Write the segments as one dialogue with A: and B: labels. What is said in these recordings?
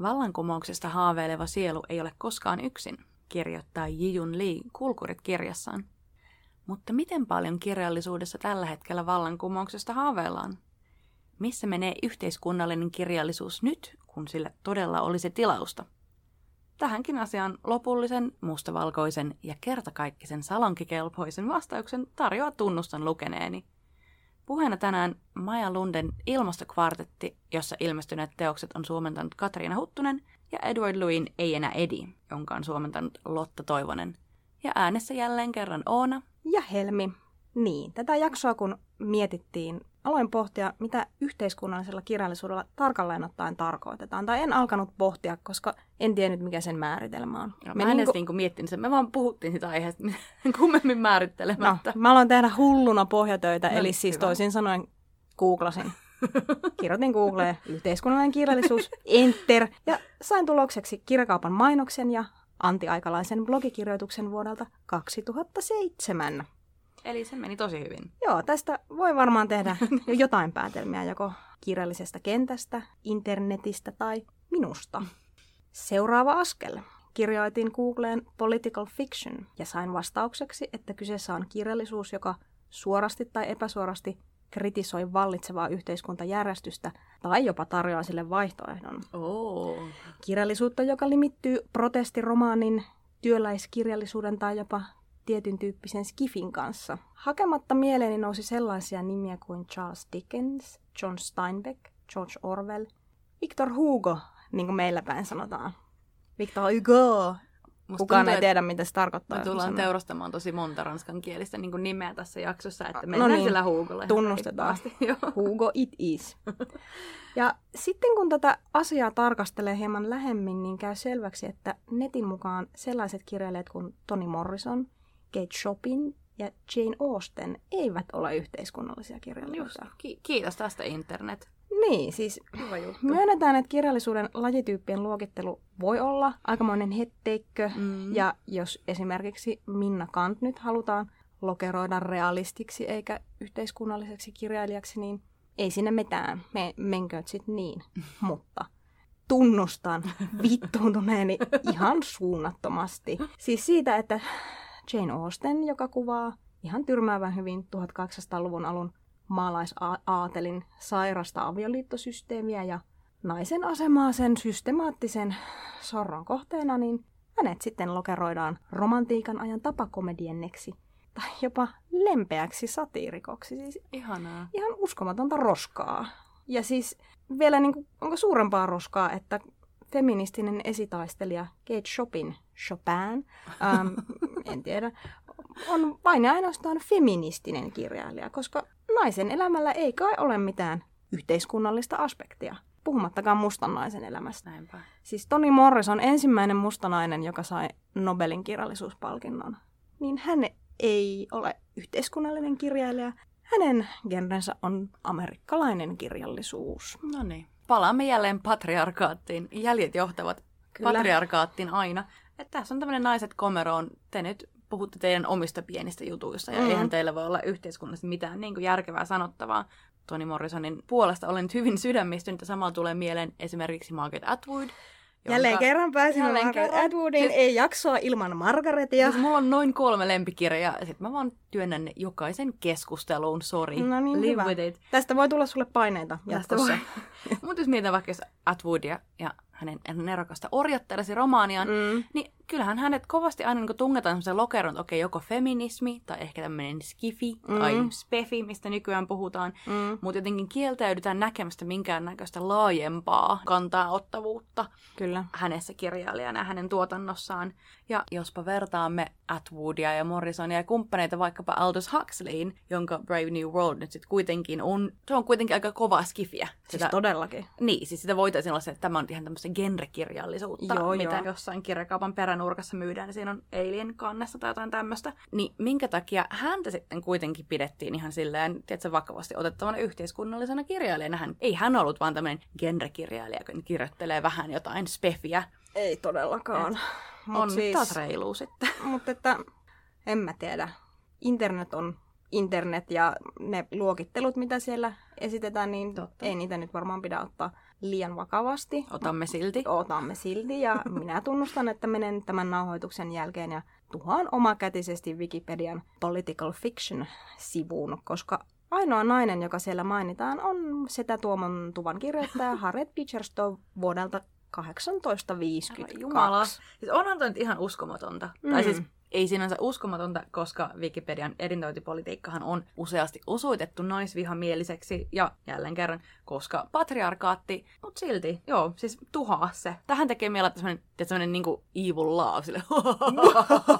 A: Vallankumouksesta haaveileva sielu ei ole koskaan yksin, kirjoittaa Jijun Lee Kulkurit kirjassaan. Mutta miten paljon kirjallisuudessa tällä hetkellä vallankumouksesta haaveillaan? Missä menee yhteiskunnallinen kirjallisuus nyt, kun sille todella olisi tilausta? Tähänkin asiaan lopullisen, mustavalkoisen ja kertakaikkisen salonkikelpoisen vastauksen tarjoaa tunnustan lukeneeni. Puheena tänään Maja Lunden ilmastokvartetti, jossa ilmestyneet teokset on suomentanut Katriina Huttunen ja Edward Louin Ei enää Edi, jonka on suomentanut Lotta Toivonen. Ja äänessä jälleen kerran Oona.
B: Ja Helmi. Niin, tätä jaksoa kun mietittiin, aloin pohtia, mitä yhteiskunnallisella kirjallisuudella tarkalleen ottaen tarkoitetaan. Tai en alkanut pohtia, koska en tiennyt, mikä sen määritelmä on.
A: Ja mä en niinku... edes niinku miettinyt sen, me vaan puhuttiin sitä aiheesta kummemmin määrittelemättä.
B: No, mä aloin tehdä hulluna pohjatöitä, no, eli siis hyvä. toisin sanoen googlasin. Kirjoitin Googleen yhteiskunnallinen kirjallisuus, enter, ja sain tulokseksi kirjakaupan mainoksen ja antiaikalaisen blogikirjoituksen vuodelta 2007.
A: Eli se meni tosi hyvin.
B: Joo, tästä voi varmaan tehdä jo jotain päätelmiä joko kirjallisesta kentästä, internetistä tai minusta. Seuraava askel. Kirjoitin Googleen political fiction ja sain vastaukseksi, että kyseessä on kirjallisuus, joka suorasti tai epäsuorasti kritisoi vallitsevaa yhteiskuntajärjestystä tai jopa tarjoaa sille vaihtoehdon.
A: Oh.
B: Kirjallisuutta, joka limittyy protestiromaanin, työläiskirjallisuuden tai jopa tietyn tyyppisen skifin kanssa. Hakematta mieleeni nousi sellaisia nimiä kuin Charles Dickens, John Steinbeck, George Orwell, Victor Hugo, niin kuin meillä päin sanotaan. Victor Hugo. Musta Kukaan tuntuu, ei tiedä, mitä se tarkoittaa.
A: Me tullaan teurastamaan tosi monta ranskankielistä niin kuin nimeä tässä jaksossa, että no mennään no niin, sillä Hugolla.
B: Tunnustetaan. Hugo it is. Ja sitten kun tätä asiaa tarkastelee hieman lähemmin, niin käy selväksi, että netin mukaan sellaiset kirjailijat kuin Toni Morrison – Kate Chopin ja Jane Austen eivät ole yhteiskunnallisia kirjailijoita.
A: Ki- kiitos tästä internet.
B: Niin, siis myönnetään, että kirjallisuuden lajityyppien luokittelu voi olla aikamoinen hetteikkö, mm. ja jos esimerkiksi Minna Kant nyt halutaan lokeroida realistiksi eikä yhteiskunnalliseksi kirjailijaksi, niin ei sinne mitään, me menkööt sitten niin. Mutta tunnustan vittuuntuneeni ihan suunnattomasti. Siis siitä, että Jane Austen, joka kuvaa ihan tyrmäävän hyvin 1800-luvun alun maalaisaatelin sairasta avioliittosysteemiä ja naisen asemaa sen systemaattisen sorron kohteena, niin hänet sitten lokeroidaan romantiikan ajan tapakomedienneksi tai jopa lempeäksi satiirikoksi. Siis
A: Ihanaa.
B: Ihan uskomatonta roskaa. Ja siis vielä niin kuin, onko suurempaa roskaa, että feministinen esitaistelija Kate Chopin, Chopin, ähm, en tiedä, on vain ja ainoastaan feministinen kirjailija, koska naisen elämällä ei kai ole mitään yhteiskunnallista aspektia. Puhumattakaan mustan naisen elämästä.
A: Näinpä.
B: Siis Toni Morris on ensimmäinen mustanainen, joka sai Nobelin kirjallisuuspalkinnon. Niin hän ei ole yhteiskunnallinen kirjailija. Hänen genrensä on amerikkalainen kirjallisuus.
A: No niin palaamme jälleen patriarkaattiin. Jäljet johtavat Kyllä. patriarkaattiin aina. Että tässä on tämmöinen naiset komeroon. Te nyt puhutte teidän omista pienistä jutuista ja mm. eihän teillä voi olla yhteiskunnassa mitään niin kuin järkevää sanottavaa. Toni Morrisonin puolesta olen nyt hyvin sydämistynyt ja samalla tulee mieleen esimerkiksi Margaret Atwood,
B: Jonka... Jälleen kerran pääsin Jälleen Margaret kerran. Atwoodin. Siis... Ei jaksoa ilman Margaretia.
A: Siis mulla on noin kolme lempikirjaa ja sit mä vaan työnnän ne jokaisen keskusteluun. Sori.
B: No niin, Live hyvä. with it. Tästä voi tulla sulle paineita jatkossa.
A: Mutta jos mietitään vaikka Atwoodia ja hänen nerokasta orjattelesi romaaniaan, mm. niin kyllähän hänet kovasti aina niin tungetaan semmoisen lokeron, että okei, joko feminismi tai ehkä tämmöinen skifi mm. tai spefi, mistä nykyään puhutaan, mm. mutta jotenkin kieltäydytään näkemästä minkäännäköistä laajempaa kantaa ottavuutta
B: Kyllä.
A: hänessä kirjailijana ja hänen tuotannossaan. Ja jospa vertaamme Atwoodia ja Morrisonia ja kumppaneita vaikkapa Aldous Huxleyin, jonka Brave New World nyt sitten kuitenkin on, se on kuitenkin aika kova skifiä.
B: Siis sitä, siis todellakin.
A: Niin, siis sitä voitaisiin olla se, että tämä on ihan tämmöistä genrekirjallisuutta, joo, mitä joo. jossain kirjakaupan peränurkassa myydään, niin siinä on Alien kannessa tai jotain tämmöistä. Niin minkä takia häntä sitten kuitenkin pidettiin ihan silleen, tiedätkö, vakavasti otettavana yhteiskunnallisena kirjailijana. Hän, ei hän ollut vaan tämmöinen genrekirjailija, joka kirjoittelee vähän jotain spefiä.
B: Ei todellakaan. Et
A: on siis, taas reilu sitten.
B: Mutta että en mä tiedä. Internet on internet ja ne luokittelut, mitä siellä esitetään, niin Totta. ei niitä nyt varmaan pidä ottaa liian vakavasti.
A: Otamme silti.
B: Otamme silti ja minä tunnustan, että menen tämän nauhoituksen jälkeen ja tuhaan omakätisesti Wikipedian Political Fiction-sivuun, koska ainoa nainen, joka siellä mainitaan, on Setä Tuomon tuvan kirjoittaja Harriet Beecher vuodelta 1852. Jumala.
A: Siis onhan toi nyt ihan uskomatonta. Mm. Tai siis ei sinänsä uskomatonta, koska Wikipedian edintointipolitiikkahan on useasti osoitettu naisvihamieliseksi ja jälleen kerran, koska patriarkaatti, mutta silti, joo, siis tuhaa se. Tähän tekee mieltä sellainen, sellainen niin kuin evil love, sille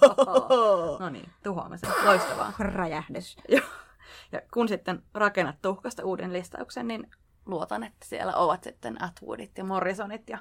A: no niin, tuhoamme sen. Loistavaa.
B: Räjähdys.
A: ja kun sitten rakennat tuhkasta uuden listauksen, niin luotan, että siellä ovat sitten Atwoodit ja Morrisonit ja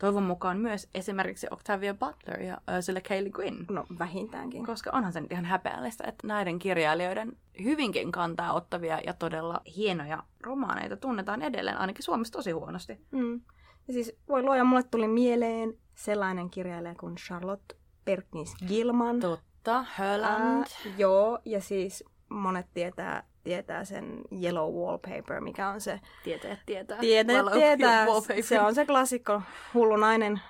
A: Toivon mukaan myös esimerkiksi Octavia Butler ja Ursula K. Le Guin.
B: No vähintäänkin.
A: Koska onhan se nyt ihan häpeällistä, että näiden kirjailijoiden hyvinkin kantaa ottavia ja todella hienoja romaaneita tunnetaan edelleen, ainakin Suomessa tosi huonosti.
B: Mm. Ja siis voi luoja, mulle tuli mieleen sellainen kirjailija kuin Charlotte Perkins Gilman.
A: Totta, Höland.
B: Äh, joo, ja siis monet tietää tietää sen Yellow Wallpaper, mikä on se...
A: Tietää, tietää.
B: Tietää, tietää. Se on se klassikko hullu nainen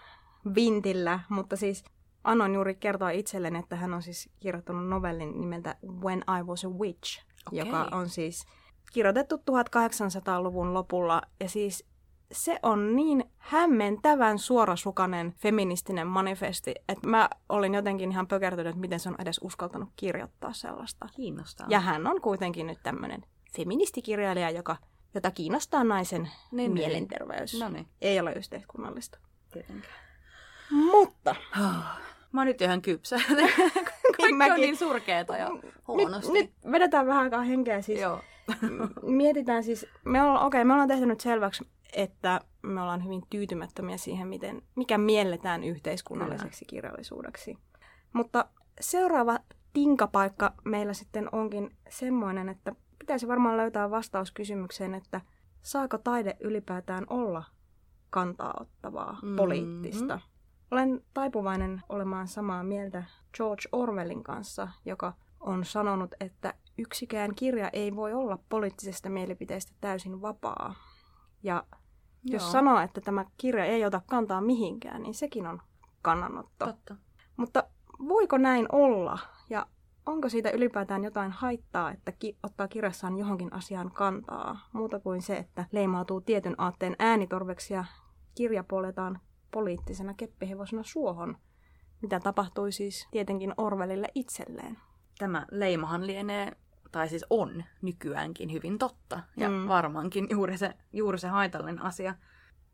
B: vintillä, mutta siis annoin juuri kertoa itselleni, että hän on siis kirjoittanut novellin nimeltä When I Was a Witch, okay. joka on siis kirjoitettu 1800-luvun lopulla. Ja siis se on niin hämmentävän suorasukainen feministinen manifesti, että mä olin jotenkin ihan pökertynyt, että miten se on edes uskaltanut kirjoittaa sellaista.
A: Kiinnostaa.
B: Ja hän on kuitenkin nyt tämmöinen feministikirjailija, joka, jota kiinnostaa naisen niin, niin. mielenterveys.
A: No niin.
B: Ei ole yhteiskunnallista.
A: Tietenkään.
B: Mutta...
A: Mä oon nyt ihan kypsä. Kaikki Mäkin. on niin surkeeta ja huonosti.
B: Nyt, nyt vedetään vähän aikaa henkeä siis. Joo. mietitään siis, me ollaan, okei, okay, me ollaan tehty nyt selväksi, että me ollaan hyvin tyytymättömiä siihen, miten, mikä mielletään yhteiskunnalliseksi kirjallisuudeksi. Mutta seuraava tinkapaikka meillä sitten onkin semmoinen, että pitäisi varmaan löytää vastaus kysymykseen, että saako taide ylipäätään olla kantaa ottavaa, mm-hmm. poliittista. Olen taipuvainen olemaan samaa mieltä George Orwellin kanssa, joka on sanonut, että yksikään kirja ei voi olla poliittisesta mielipiteestä täysin vapaa. Ja Joo. jos sanoo, että tämä kirja ei ota kantaa mihinkään, niin sekin on kannanotto.
A: Totta.
B: Mutta voiko näin olla? Ja onko siitä ylipäätään jotain haittaa, että ki- ottaa kirjassaan johonkin asiaan kantaa, muuta kuin se, että leimautuu tietyn aatteen äänitorveksi ja kirja puoletaan poliittisena keppihevosena suohon, mitä tapahtui siis tietenkin Orwellille itselleen.
A: Tämä leimahan lienee tai siis on nykyäänkin hyvin totta. Ja mm. varmaankin juuri se, juuri se haitallinen asia.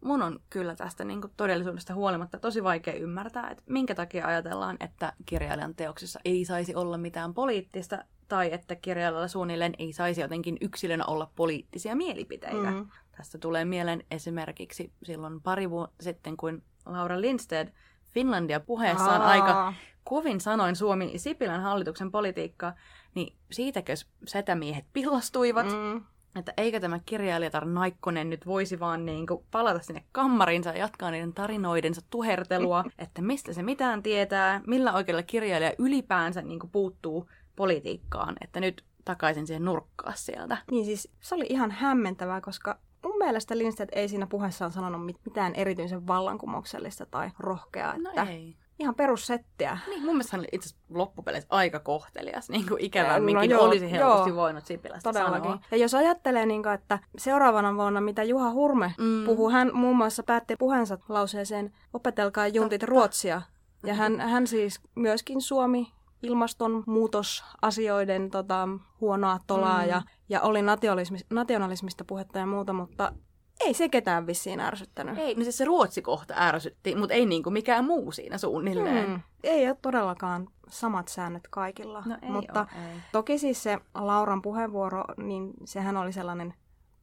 A: Mun on kyllä tästä niin kuin todellisuudesta huolimatta tosi vaikea ymmärtää, että minkä takia ajatellaan, että kirjailijan teoksissa ei saisi olla mitään poliittista, tai että kirjailijalla suunnilleen ei saisi jotenkin yksilönä olla poliittisia mielipiteitä. Mm. Tästä tulee mieleen esimerkiksi silloin pari vuotta sitten, kun Laura Lindstedt Finlandia puheessaan Aa. aika kovin sanoin Suomi Sipilän hallituksen politiikkaa, niin siitäkö setämiehet pillastuivat, mm. että eikö tämä kirjailijatar Naikkonen nyt voisi vaan niin kuin palata sinne kammarinsa ja jatkaa niiden tarinoidensa tuhertelua, että mistä se mitään tietää, millä oikealla kirjailija ylipäänsä niin kuin puuttuu politiikkaan, että nyt takaisin siihen nurkkaa sieltä.
B: Niin siis se oli ihan hämmentävää, koska mun mielestä Lindstedt ei siinä puheessaan sanonut mitään erityisen vallankumouksellista tai rohkeaa.
A: No että ei
B: ihan perussettiä.
A: Niin, mun mielestä hän oli itse asiassa loppupeleissä aika kohtelias, niin kuin ikävämminkin no, joo, olisi helposti joo, voinut Sipilästä todellakin. sanoa.
B: Ja jos ajattelee, niin kuin, että seuraavana vuonna, mitä Juha Hurme mm. puhuu, hän muun muassa päätti puheensa lauseeseen opetelkaa juntit Totta. ruotsia. Ja hän, hän siis myöskin Suomi ilmastonmuutosasioiden tota, huonoa tolaa mm. ja, ja oli nationalismista, nationalismista puhetta ja muuta, mutta ei se ketään vissiin ärsyttänyt.
A: Ei, no siis se ruotsikohta ärsytti, mutta ei niinku mikään muu siinä suunnilleen. Hmm.
B: Ei ole todellakaan samat säännöt kaikilla.
A: No ei
B: mutta
A: ole, ei.
B: toki siis se Lauran puheenvuoro, niin sehän oli sellainen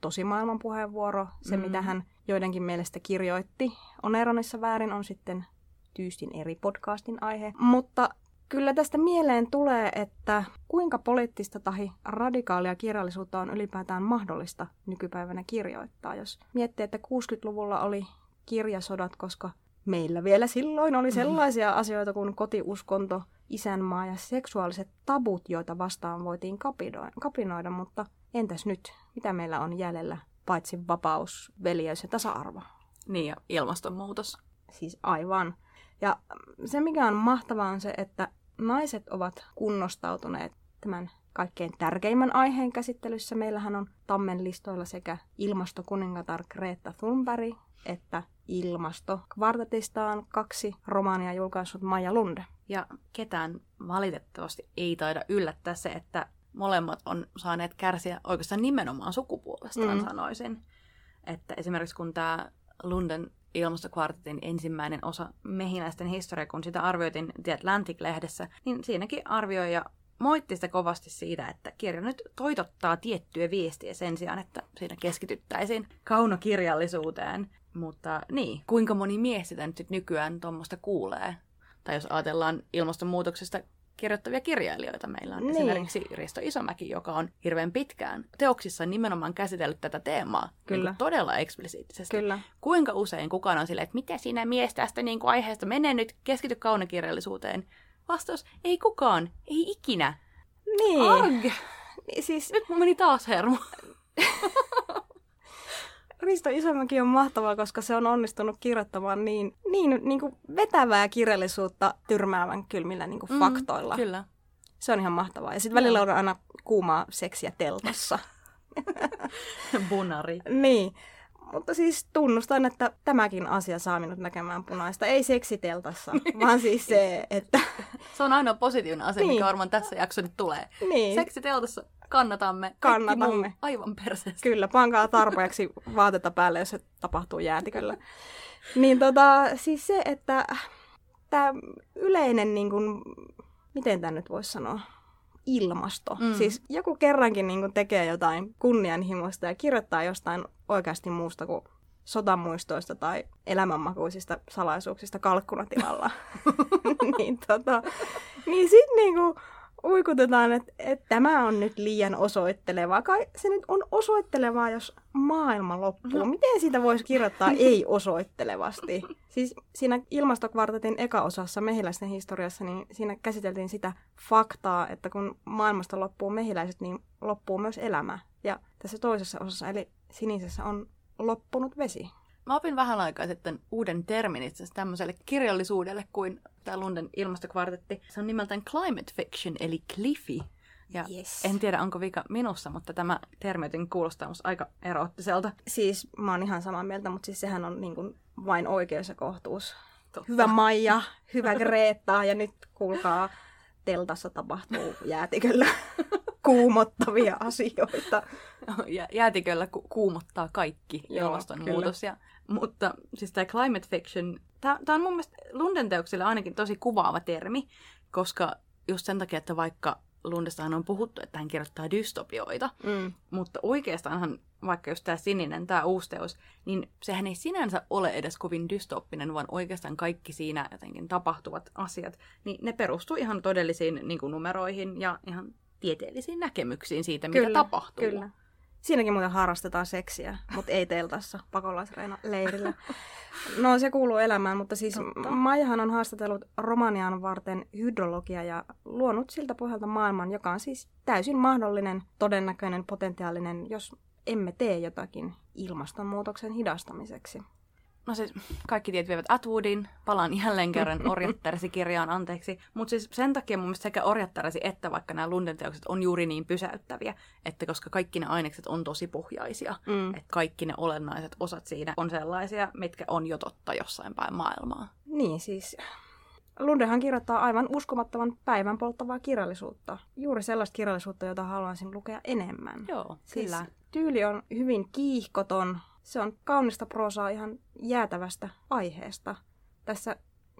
B: tosi maailman puheenvuoro. Se, mm. mitä hän joidenkin mielestä kirjoitti Oneronissa väärin, on sitten tyystin eri podcastin aihe. Mutta Kyllä tästä mieleen tulee, että kuinka poliittista tai radikaalia kirjallisuutta on ylipäätään mahdollista nykypäivänä kirjoittaa. Jos miettii, että 60-luvulla oli kirjasodat, koska meillä vielä silloin oli sellaisia asioita kuin kotiuskonto, isänmaa ja seksuaaliset tabut, joita vastaan voitiin kapinoida, mutta entäs nyt? Mitä meillä on jäljellä paitsi vapaus, veljeys ja tasa-arvo.
A: Niin, ja ilmastonmuutos.
B: Siis aivan. Ja se, mikä on mahtavaa, on se, että naiset ovat kunnostautuneet tämän kaikkein tärkeimmän aiheen käsittelyssä. Meillähän on Tammen listoilla sekä ilmastokuningatar Greta Thunberg että ilmasto. Kvartetista on kaksi romaania julkaissut Maja Lunde.
A: Ja ketään valitettavasti ei taida yllättää se, että molemmat on saaneet kärsiä oikeastaan nimenomaan sukupuolestaan, mm. sanoisin. Että esimerkiksi kun tämä Lunden ilmastokvartetin ensimmäinen osa mehiläisten historia, kun sitä arvioitin The Atlantic-lehdessä, niin siinäkin arvioija moitti sitä kovasti siitä, että kirja nyt toitottaa tiettyä viestiä sen sijaan, että siinä keskityttäisiin kaunokirjallisuuteen. Mutta niin, kuinka moni mies sitä nyt nykyään tuommoista kuulee? Tai jos ajatellaan ilmastonmuutoksesta kirjoittavia kirjailijoita. Meillä on niin. esimerkiksi Risto Isomäki, joka on hirveän pitkään teoksissa nimenomaan käsitellyt tätä teemaa niin Kyllä. Niin todella eksplisiittisesti.
B: Kyllä.
A: Kuinka usein kukaan on silleen, että miten sinä mies tästä niin kuin aiheesta menee nyt, keskity kaunokirjallisuuteen. Vastaus, ei kukaan, ei ikinä.
B: Niin.
A: Arg! Niin, siis... Nyt mun meni taas hermo.
B: Risto Isomäki on mahtavaa, koska se on onnistunut kirjoittamaan niin, niin, niin kuin vetävää kirjallisuutta tyrmäävän kylmillä niin kuin mm, faktoilla.
A: Kyllä.
B: Se on ihan mahtavaa. Ja sitten välillä on aina kuumaa seksiä teltassa.
A: Bunari.
B: niin. Mutta siis tunnustan, että tämäkin asia saa minut näkemään punaista. Ei seksiteltassa, vaan siis se, että...
A: se on ainoa positiivinen asia, niin. mikä varmaan tässä jaksossa nyt tulee.
B: Niin.
A: Seksiteltassa kannatamme.
B: Kannatamme.
A: aivan perseestä.
B: Kyllä, pankaa tarpeeksi vaatetta päälle, jos se tapahtuu jäätiköllä. Niin tota, siis se, että tämä yleinen, niin kun, miten tämä nyt voisi sanoa, ilmasto. Mm. Siis joku kerrankin niin kun, tekee jotain kunnianhimoista ja kirjoittaa jostain oikeasti muusta kuin sotamuistoista tai elämänmakuisista salaisuuksista kalkkunatilalla. niin, tota, niin sitten niinku, uikutetaan, että, että tämä on nyt liian osoittelevaa. Kai se nyt on osoittelevaa, jos maailma loppuu. No. Miten siitä voisi kirjoittaa ei-osoittelevasti? Siis siinä ilmastokvartetin eka-osassa mehiläisten historiassa, niin siinä käsiteltiin sitä faktaa, että kun maailmasta loppuu mehiläiset, niin loppuu myös elämä. Ja tässä toisessa osassa, eli sinisessä, on loppunut vesi.
A: Mä opin vähän aikaa sitten uuden termin itse tämmöiselle kirjallisuudelle kuin tämä Lunden ilmastokvartetti. Se on nimeltään climate fiction, eli cliffy. Ja yes. en tiedä, onko vika minussa, mutta tämä termi jotenkin kuulostaa musta aika eroottiselta.
B: Siis mä oon ihan samaa mieltä, mutta siis sehän on niin kuin vain oikeus ja kohtuus. Totta. Hyvä Maija, hyvä Greta ja nyt kuulkaa, teltassa tapahtuu jäätiköllä kuumottavia asioita.
A: Jäätiköllä ku- kuumottaa kaikki ilmastonmuutos. Ja mutta siis tämä climate fiction, tämä on mun mielestä Lunden teoksille ainakin tosi kuvaava termi, koska just sen takia, että vaikka Lundestahan on puhuttu, että hän kirjoittaa dystopioita, mm. mutta oikeastaanhan vaikka just tämä sininen, tämä uusi teos, niin sehän ei sinänsä ole edes kovin dystoppinen, vaan oikeastaan kaikki siinä jotenkin tapahtuvat asiat, niin ne perustuu ihan todellisiin niin kuin numeroihin ja ihan tieteellisiin näkemyksiin siitä, mitä kyllä, tapahtuu.
B: Kyllä. Siinäkin muuten harrastetaan seksiä, mutta ei teltassa pakolaisleirillä. No se kuuluu elämään, mutta siis Totta. Maijahan on haastatellut Romanian varten hydrologia ja luonut siltä pohjalta maailman, joka on siis täysin mahdollinen, todennäköinen, potentiaalinen, jos emme tee jotakin ilmastonmuutoksen hidastamiseksi.
A: No siis kaikki tiet vievät Atwoodin, palaan jälleen kerran Orjattaresi-kirjaan, anteeksi. Mutta siis sen takia mun mielestä sekä Orjattaresi että vaikka nämä Lunden teokset on juuri niin pysäyttäviä, että koska kaikki ne ainekset on tosi pohjaisia, mm. että kaikki ne olennaiset osat siinä on sellaisia, mitkä on jo totta jossain päin maailmaa.
B: Niin siis Lundehan kirjoittaa aivan uskomattoman päivän polttavaa kirjallisuutta. Juuri sellaista kirjallisuutta, jota haluaisin lukea enemmän.
A: Joo, siis kyllä.
B: Tyyli on hyvin kiihkoton, se on kaunista prosaa ihan jäätävästä aiheesta. Tässä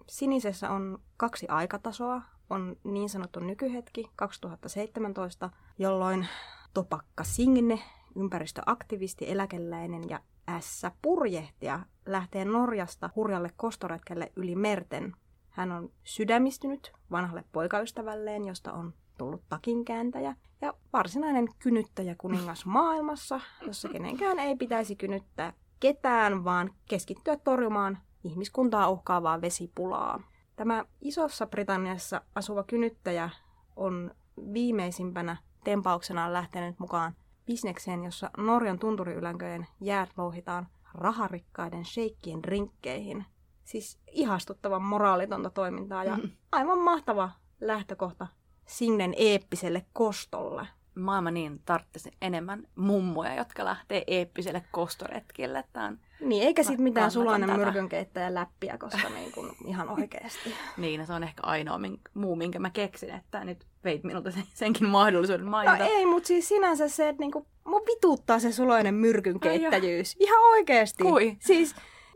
B: sinisessä on kaksi aikatasoa. On niin sanottu nykyhetki 2017, jolloin Topakka Signe, ympäristöaktivisti, eläkeläinen ja S-purjehtija lähtee Norjasta hurjalle kostoretkelle yli merten. Hän on sydämistynyt vanhalle poikaystävälleen, josta on tullut takinkääntäjä ja varsinainen kynyttäjä kuningas maailmassa, jossa kenenkään ei pitäisi kynyttää ketään, vaan keskittyä torjumaan ihmiskuntaa uhkaavaa vesipulaa. Tämä Isossa Britanniassa asuva kynyttäjä on viimeisimpänä tempauksenaan lähtenyt mukaan bisnekseen, jossa Norjan tunturiylänköjen jäät louhitaan raharikkaiden sheikkien rinkkeihin. Siis ihastuttavan moraalitonta toimintaa ja mm. aivan mahtava lähtökohta Signen eeppiselle kostolle
A: maailma niin tarvitsisi enemmän mummoja, jotka lähtee eeppiselle kostoretkille. Tämä on
B: niin, eikä sitten mitään sulainen myrkynkeittäjä läppiä, koska niin kuin ihan oikeasti.
A: niin, se on ehkä ainoa mink- muu, minkä mä keksin, että nyt veit minulta senkin mahdollisuuden mainita.
B: No ei, mutta siis sinänsä se, että niinku, mun vituttaa se sulainen myrkynkeittäjyys. Ai ihan oikeasti. Kui? Siis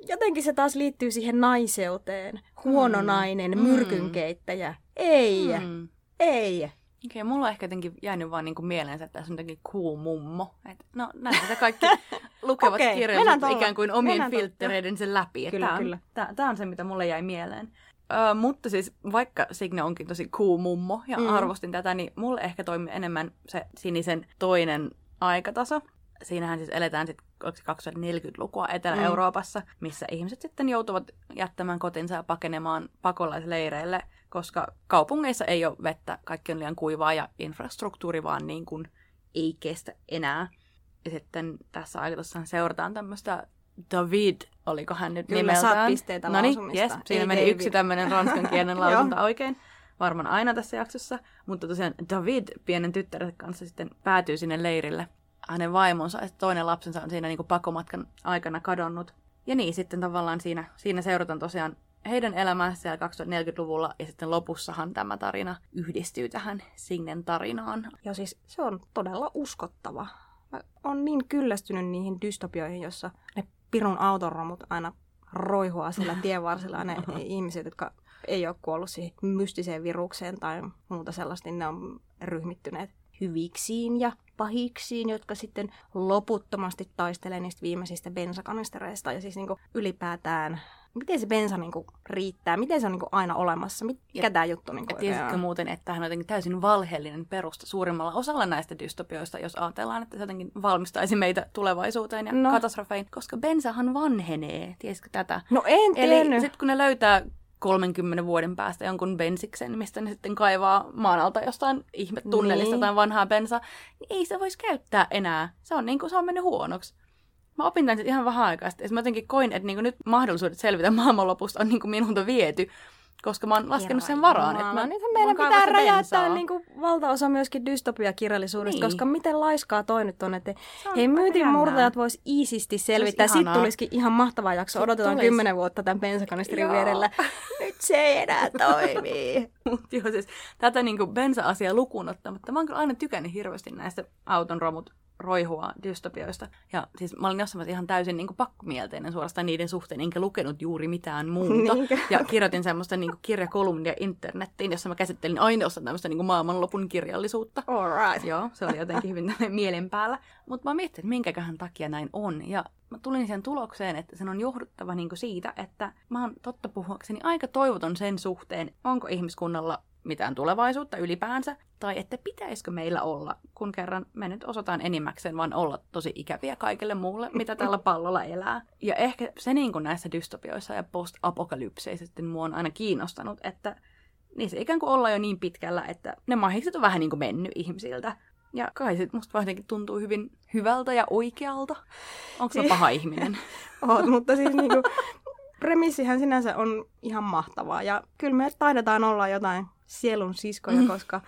B: jotenkin se taas liittyy siihen naiseuteen. Huono mm. nainen, mm. myrkynkeittäjä. Ei, mm. Ei.
A: Okei, okay, mulla on ehkä jotenkin jäänyt vaan niinku mieleen, että tässä on jotenkin cool mummo. Et, no näin se kaikki lukevat okay, kirjallisuutta ikään kuin omien filttereiden sen läpi. Kyllä, tämä, kyllä. Tämä, on se, mitä mulle jäi mieleen. Ö, mutta siis vaikka Signe onkin tosi cool mummo ja mm. arvostin tätä, niin mulle ehkä toimi enemmän se sinisen toinen aikataso. Siinähän siis eletään sitten 2040-lukua Etelä-Euroopassa, mm. missä ihmiset sitten joutuvat jättämään kotinsa ja pakenemaan pakolaisleireille – koska kaupungeissa ei ole vettä, kaikki on liian kuivaa ja infrastruktuuri vaan niin kuin ei kestä enää. Ja sitten tässä aikatossa seurataan tämmöistä David, oliko hän nyt
B: Kyllä,
A: nimeltään?
B: saat pisteitä no niin,
A: yes, siinä ei meni David. yksi tämmöinen ranskan kielen lausunta oikein. Varmaan aina tässä jaksossa. Mutta tosiaan David pienen tyttären kanssa sitten päätyy sinne leirille. Hänen vaimonsa ja toinen lapsensa on siinä niin kuin pakomatkan aikana kadonnut. Ja niin, sitten tavallaan siinä, siinä seurataan tosiaan heidän elämänsä siellä 2040-luvulla ja sitten lopussahan tämä tarina yhdistyy tähän Signen tarinaan.
B: Ja siis se on todella uskottava. Mä oon niin kyllästynyt niihin dystopioihin, jossa ne pirun autoromut aina roihua sillä tienvarsilla ne ihmiset, jotka ei ole kuollut siihen mystiseen virukseen tai muuta sellaista, niin ne on ryhmittyneet hyviksiin ja pahiksiin, jotka sitten loputtomasti taistelee niistä viimeisistä bensakanistereista ja siis niin ylipäätään miten se bensa niinku riittää, miten se on niinku aina olemassa, mikä tämä juttu niinku
A: Tiesitkö muuten, että hän on jotenkin täysin valheellinen perusta suurimmalla osalla näistä dystopioista, jos ajatellaan, että se jotenkin valmistaisi meitä tulevaisuuteen ja no. katastrofeihin, koska bensahan vanhenee, tiesitkö tätä?
B: No en
A: Eli sitten kun ne löytää 30 vuoden päästä jonkun bensiksen, mistä ne sitten kaivaa maan alta jostain ihmetunnelista niin. tai vanhaa bensaa, niin ei se voisi käyttää enää. Se on, niin kuin, se on mennyt huonoksi mä opin tämän ihan vähän aikaa sitten. Mä jotenkin koin, että niinku nyt mahdollisuudet selvitä maailmanlopusta on niinku minulta viety koska mä oon laskenut sen varaan. Että
B: mä, nyt meidän pitää räjäyttää niin kuin valtaosa myöskin dystopia-kirjallisuudesta, niin. koska miten laiskaa toi nyt on, että hei myytin murtajat vois iisisti selvittää. Sitten tulisikin ihan mahtava jakso. Odotetaan kymmenen vuotta tämän bensakanisterin vierellä. Nyt se ei enää toimi.
A: Mutta joo, siis tätä niin kuin bensa-asiaa lukuun ottamatta. Mä oon kyllä aina tykännyt hirveästi näistä auton romut roihua dystopioista. Ja siis mä olin jossain ihan täysin niin kuin pakkomielteinen suorastaan niiden suhteen, enkä lukenut juuri mitään muuta. Ja kirjoitin semmoista niin kuin kirjakolumnia internettiin, jossa mä käsittelin ainoastaan tämmöistä niin kuin maailmanlopun kirjallisuutta.
B: right.
A: Joo, se oli jotenkin hyvin mielen päällä. Mutta mä mietin, että minkäköhän takia näin on. Ja mä tulin sen tulokseen, että sen on johduttava niin kuin siitä, että mä oon totta puhuakseni aika toivoton sen suhteen, onko ihmiskunnalla mitään tulevaisuutta ylipäänsä, tai että pitäisikö meillä olla, kun kerran me nyt osataan enimmäkseen vaan olla tosi ikäviä kaikille muulle, mitä tällä pallolla elää. Ja ehkä se niin kuin näissä dystopioissa ja post-apokalypseissä sitten mua on aina kiinnostanut, että niissä ikään kuin ollaan jo niin pitkällä, että ne mahikset on vähän niin kuin mennyt ihmisiltä. Ja kai se musta vaan tuntuu hyvin hyvältä ja oikealta. Onko se paha ihminen?
B: Oot, mutta siis niinku, premissihän sinänsä on ihan mahtavaa. Ja kyllä me taidetaan olla jotain sielun siskoja, mm. koska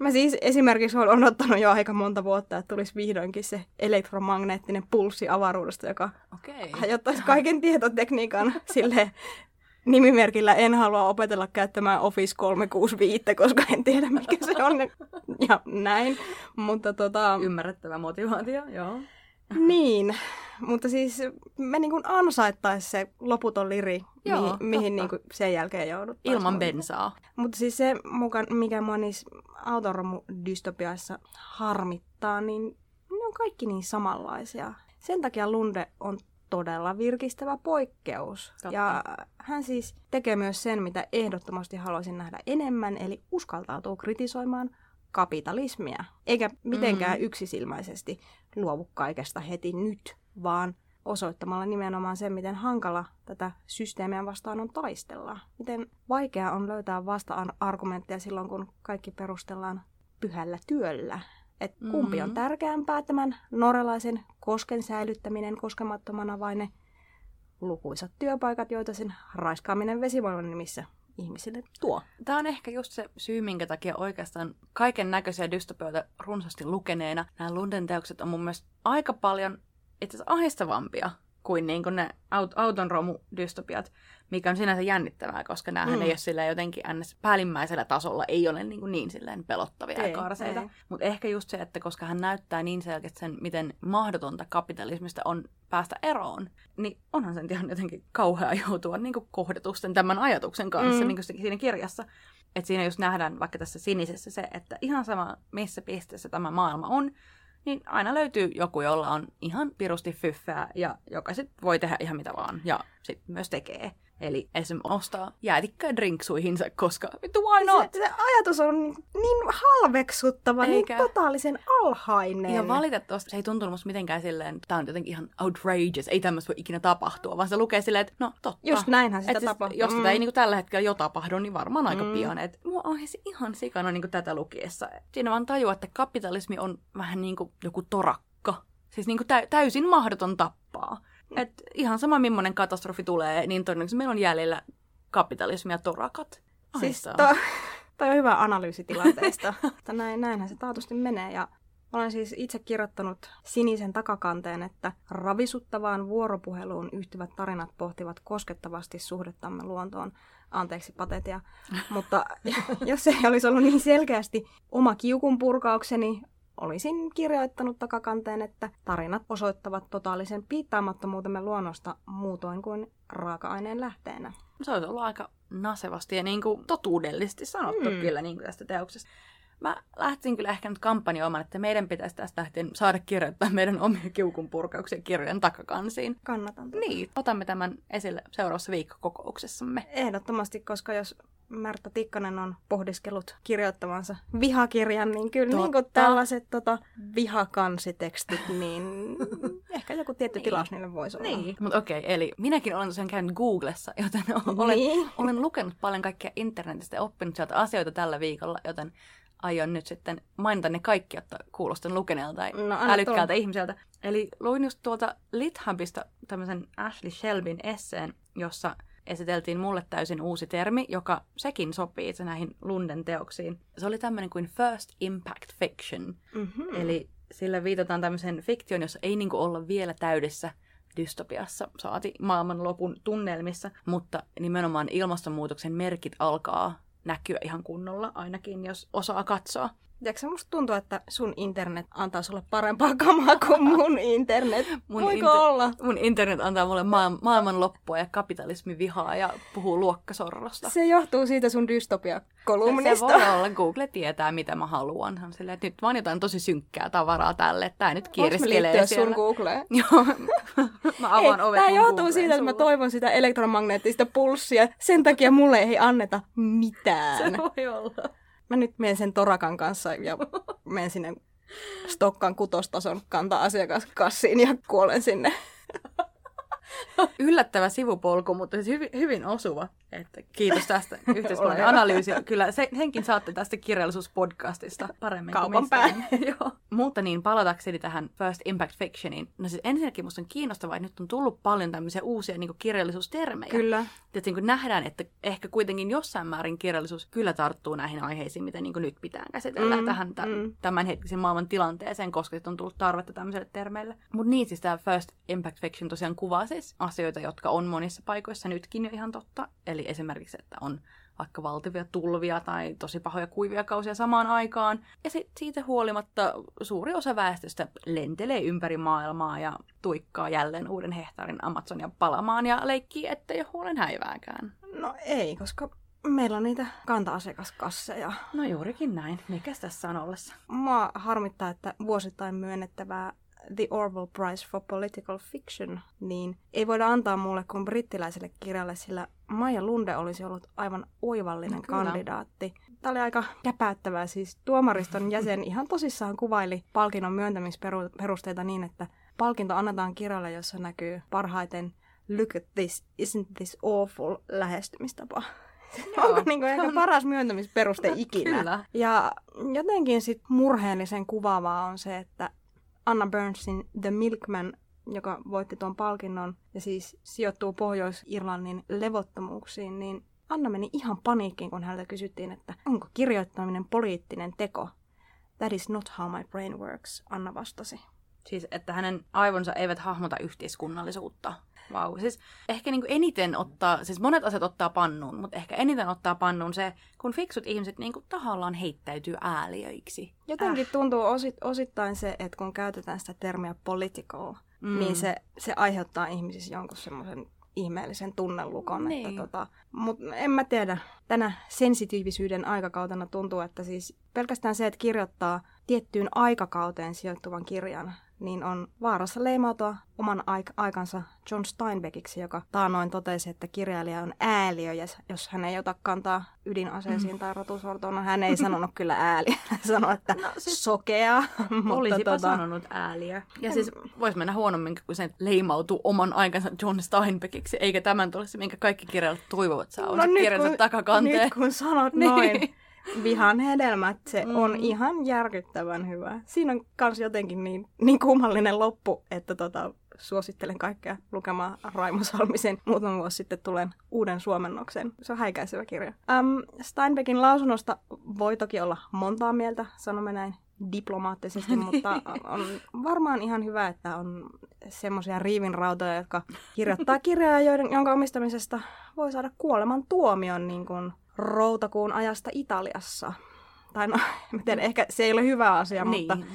B: mä siis esimerkiksi olen odottanut jo aika monta vuotta, että tulisi vihdoinkin se elektromagneettinen pulssi avaruudesta, joka okay. hajottaisi kaiken tietotekniikan sille nimimerkillä en halua opetella käyttämään Office 365, koska en tiedä mikä se on. Ja näin. Mutta tota...
A: Ymmärrettävä motivaatio, joo.
B: Niin, mutta siis me niin ansaittaisi se loputon liri, Joo, mihin, mihin niin kuin sen jälkeen joudut.
A: Ilman bensaa.
B: Mutta siis se, mukaan, mikä mua niissä autoromudystopiaissa harmittaa, niin ne on kaikki niin samanlaisia. Sen takia Lunde on todella virkistävä poikkeus. Totta. Ja hän siis tekee myös sen, mitä ehdottomasti haluaisin nähdä enemmän, eli uskaltautuu kritisoimaan kapitalismia, eikä mitenkään mm. yksisilmäisesti luovu kaikesta heti nyt, vaan osoittamalla nimenomaan sen, miten hankala tätä systeemiä vastaan on taistella. Miten vaikea on löytää vasta-argumentteja silloin, kun kaikki perustellaan pyhällä työllä. että kumpi mm-hmm. on tärkeämpää tämän norjalaisen kosken säilyttäminen koskemattomana vai ne lukuisat työpaikat, joita sen raiskaaminen vesivoiman nimissä ihmisille tuo.
A: Tämä on ehkä just se syy, minkä takia oikeastaan kaiken näköisiä dystopioita runsaasti lukeneena nämä Lunden teokset on mun mielestä aika paljon itse asiassa ahistavampia kuin, niin kuin ne aut- auton romudystopiat, mikä on sinänsä jännittävää, koska näähän mm. ei ole sillä jotenkin ns. päällimmäisellä tasolla, ei ole niin, kuin niin silleen pelottavia ei, ja karseita. Mutta ehkä just se, että koska hän näyttää niin selkeästi sen, miten mahdotonta kapitalismista on päästä eroon, niin onhan sen ihan jotenkin kauhea joutua niin kuin kohdatusten tämän ajatuksen kanssa mm. niin kuin siinä kirjassa. Että siinä just nähdään vaikka tässä sinisessä se, että ihan sama missä pisteessä tämä maailma on, niin aina löytyy joku, jolla on ihan pirusti fyffää ja joka sitten voi tehdä ihan mitä vaan ja sitten myös tekee. Eli esim. ostaa jäätikköä drinksuihinsa, koska vittu why not?
B: Se, se ajatus on niin halveksuttava, niin Eikä. niin totaalisen alhainen.
A: Ja valitettavasti se ei tuntunut musta mitenkään silleen, tämä on jotenkin ihan outrageous, ei tämmöistä voi ikinä tapahtua, vaan se lukee silleen, että no totta.
B: Just näinhän sitä siis, tapahtuu.
A: Jos mm. tätä ei niinku tällä hetkellä jo tapahdu, niin varmaan aika mm. pian. Et mua on ihan sikana niinku tätä lukiessa. Siinä vaan tajua, että kapitalismi on vähän niin kuin joku torakka. Siis niinku täysin mahdoton tappaa. Et ihan sama, millainen katastrofi tulee, niin todennäköisesti meillä on jäljellä kapitalismi ja torakat.
B: Siis to, toi on hyvä analyysi tilanteesta. näin, näinhän se taatusti menee. Ja olen siis itse kirjoittanut sinisen takakanteen, että ravisuttavaan vuoropuheluun yhtyvät tarinat pohtivat koskettavasti suhdettamme luontoon. Anteeksi patetia. Mutta jos se ei olisi ollut niin selkeästi oma kiukun purkaukseni, olisin kirjoittanut takakanteen, että tarinat osoittavat totaalisen piittaamattomuutemme luonnosta muutoin kuin raaka-aineen lähteenä.
A: Se olisi ollut aika nasevasti ja niin kuin totuudellisesti sanottu mm. kyllä niin kuin tästä teoksesta. Mä lähtisin kyllä ehkä nyt kampanjoimaan, että meidän pitäisi tästä lähtien saada kirjoittaa meidän omia kiukunpurkauksia kirjojen takakansiin.
B: Kannatan.
A: Tätä. Niin, otamme tämän esille seuraavassa viikkokokouksessamme.
B: Ehdottomasti, koska jos Märta Tikkanen on pohdiskellut kirjoittamansa vihakirjan, niin kyllä niin kuin tällaiset tota, vihakanssitekstit, niin ehkä joku tietty niin. tilaus niille voisi olla.
A: Niin, mutta okei, okay, eli minäkin olen tosiaan käynyt Googlessa, joten olen, niin. olen lukenut paljon kaikkea internetistä ja oppinut sieltä asioita tällä viikolla, joten aion nyt sitten mainita ne kaikki, jotta kuulostan lukeneelta tai no, älykkäältä tulla. ihmiseltä. Eli luin just tuolta Lithubista tämmöisen Ashley Shelbin esseen, jossa esiteltiin mulle täysin uusi termi, joka sekin sopii itse näihin Lunden teoksiin. Se oli tämmöinen kuin First Impact Fiction. Mm-hmm. Eli sillä viitataan tämmöisen fiktion, jossa ei niinku olla vielä täydessä dystopiassa, saati maailmanlopun tunnelmissa, mutta nimenomaan ilmastonmuutoksen merkit alkaa näkyä ihan kunnolla, ainakin jos osaa katsoa.
B: Tiedätkö, musta tuntuu, että sun internet antaa sulle parempaa kamaa kuin mun internet. mun Voiko inter- olla?
A: Mun internet antaa mulle ma- maailmanloppua ja kapitalismivihaa ja puhuu luokkasorrosta.
B: Se johtuu siitä sun dystopia-kolumnista.
A: Se, se voi olla. Google tietää, mitä mä haluan. Hän silleen, että nyt vaan jotain tosi synkkää tavaraa tälle. Tää nyt kieriskelee
B: siellä. sun Googleen?
A: Joo. mä avaan ovet
B: Tämä johtuu Googleen siitä, että mä toivon sitä elektromagneettista pulssia. Sen takia mulle ei anneta mitään.
A: Se voi olla.
B: Mä nyt menen sen Torakan kanssa ja menen sinne Stokkan kutostason kantaa asiakaskassiin ja kuolen sinne.
A: Yllättävä sivupolku, mutta siis hyvin, hyvin osuva. Että kiitos tästä yhteiskunnan analyysiä. Kyllä se, senkin saatte tästä kirjallisuuspodcastista paremmin
B: Kaupan päin.
A: Joo. Mutta niin, palatakseni tähän First Impact Fictioniin. No siis ensinnäkin musta on kiinnostavaa, että nyt on tullut paljon tämmöisiä uusia niin kirjallisuustermejä.
B: Kyllä.
A: Että niin nähdään, että ehkä kuitenkin jossain määrin kirjallisuus kyllä tarttuu näihin aiheisiin, mitä niin nyt pitää käsitellä mm, tähän t- mm. tämänhetkisen maailman tilanteeseen, koska on tullut tarvetta tämmöiselle termeille. Mutta niin, siis tämä First Impact Fiction tosiaan kuvaa siis asioita, jotka on monissa paikoissa nytkin jo ihan totta. Eli esimerkiksi, että on vaikka valtavia tulvia tai tosi pahoja kuivia kausia samaan aikaan. Ja sit siitä huolimatta suuri osa väestöstä lentelee ympäri maailmaa ja tuikkaa jälleen uuden hehtaarin Amazonia palamaan ja leikkii, ettei ole huolen häivääkään.
B: No ei, koska meillä on niitä kanta-asiakaskasseja.
A: No juurikin näin. Mikäs tässä on ollessa?
B: Mua harmittaa, että vuosittain myönnettävää The Orwell Prize for Political Fiction, niin ei voida antaa mulle kuin brittiläiselle kirjalle, sillä Maija Lunde olisi ollut aivan oivallinen no, kandidaatti. Tämä oli aika käpäyttävää, siis tuomariston jäsen ihan tosissaan kuvaili palkinnon myöntämisperusteita niin, että palkinto annetaan kirjalle, jossa näkyy parhaiten look at this, isn't this awful lähestymistapa. Onko niin kuin ehkä paras myöntämisperuste ikinä?
A: Kyllä.
B: Ja jotenkin sit murheellisen kuvaavaa on se, että Anna Burnsin The Milkman, joka voitti tuon palkinnon ja siis sijoittuu Pohjois-Irlannin levottomuuksiin, niin Anna meni ihan paniikkiin, kun häneltä kysyttiin, että onko kirjoittaminen poliittinen teko. That is not how my brain works, Anna vastasi.
A: Siis, että hänen aivonsa eivät hahmota yhteiskunnallisuutta. Vau. Wow. Siis ehkä niin kuin eniten ottaa, siis monet asiat ottaa pannuun, mutta ehkä eniten ottaa pannuun se, kun fiksut ihmiset niin kuin tahallaan heittäytyy ääliöiksi.
B: Jotenkin äh. tuntuu osit, osittain se, että kun käytetään sitä termiä political, mm. niin se, se aiheuttaa ihmisissä jonkun semmoisen ihmeellisen tunnelukon. Niin. Että tota, Mutta en mä tiedä. Tänä sensitiivisyyden aikakautena tuntuu, että siis pelkästään se, että kirjoittaa tiettyyn aikakauteen sijoittuvan kirjan, niin on vaarassa leimautua oman aik- aikansa John Steinbeckiksi, joka taanoin totesi, että kirjailija on ääliö, ja jos hän ei ota kantaa ydinaseisiin mm. tai rotusortoon, no hän ei sanonut kyllä ääliö, hän sanoi, että no, siis sokea.
A: Olisipa tota... sanonut ääliö. Ja siis voisi mennä huonommin, kun se leimautuu oman aikansa John Steinbeckiksi, eikä tämän tule se, minkä kaikki kirjailijat toivovat saavansa no, kirjansa takakanteen.
B: Nyt kun sanot niin. noin, vihan hedelmät, se mm. on ihan järkyttävän hyvä. Siinä on myös jotenkin niin, niin kummallinen loppu, että tota, suosittelen kaikkea lukemaan Raimo Salmisen. Muutama vuosi sitten tulen uuden suomennoksen. Se on häikäisevä kirja. Um, Steinbeckin lausunnosta voi toki olla montaa mieltä, sanomme näin diplomaattisesti, mutta on varmaan ihan hyvä, että on semmoisia riivinrautoja, jotka kirjoittaa kirjaa, joiden, jonka omistamisesta voi saada kuoleman tuomion niin kuin routakuun ajasta Italiassa. Tai no, miten, ehkä se ei ole hyvä asia, niin. mutta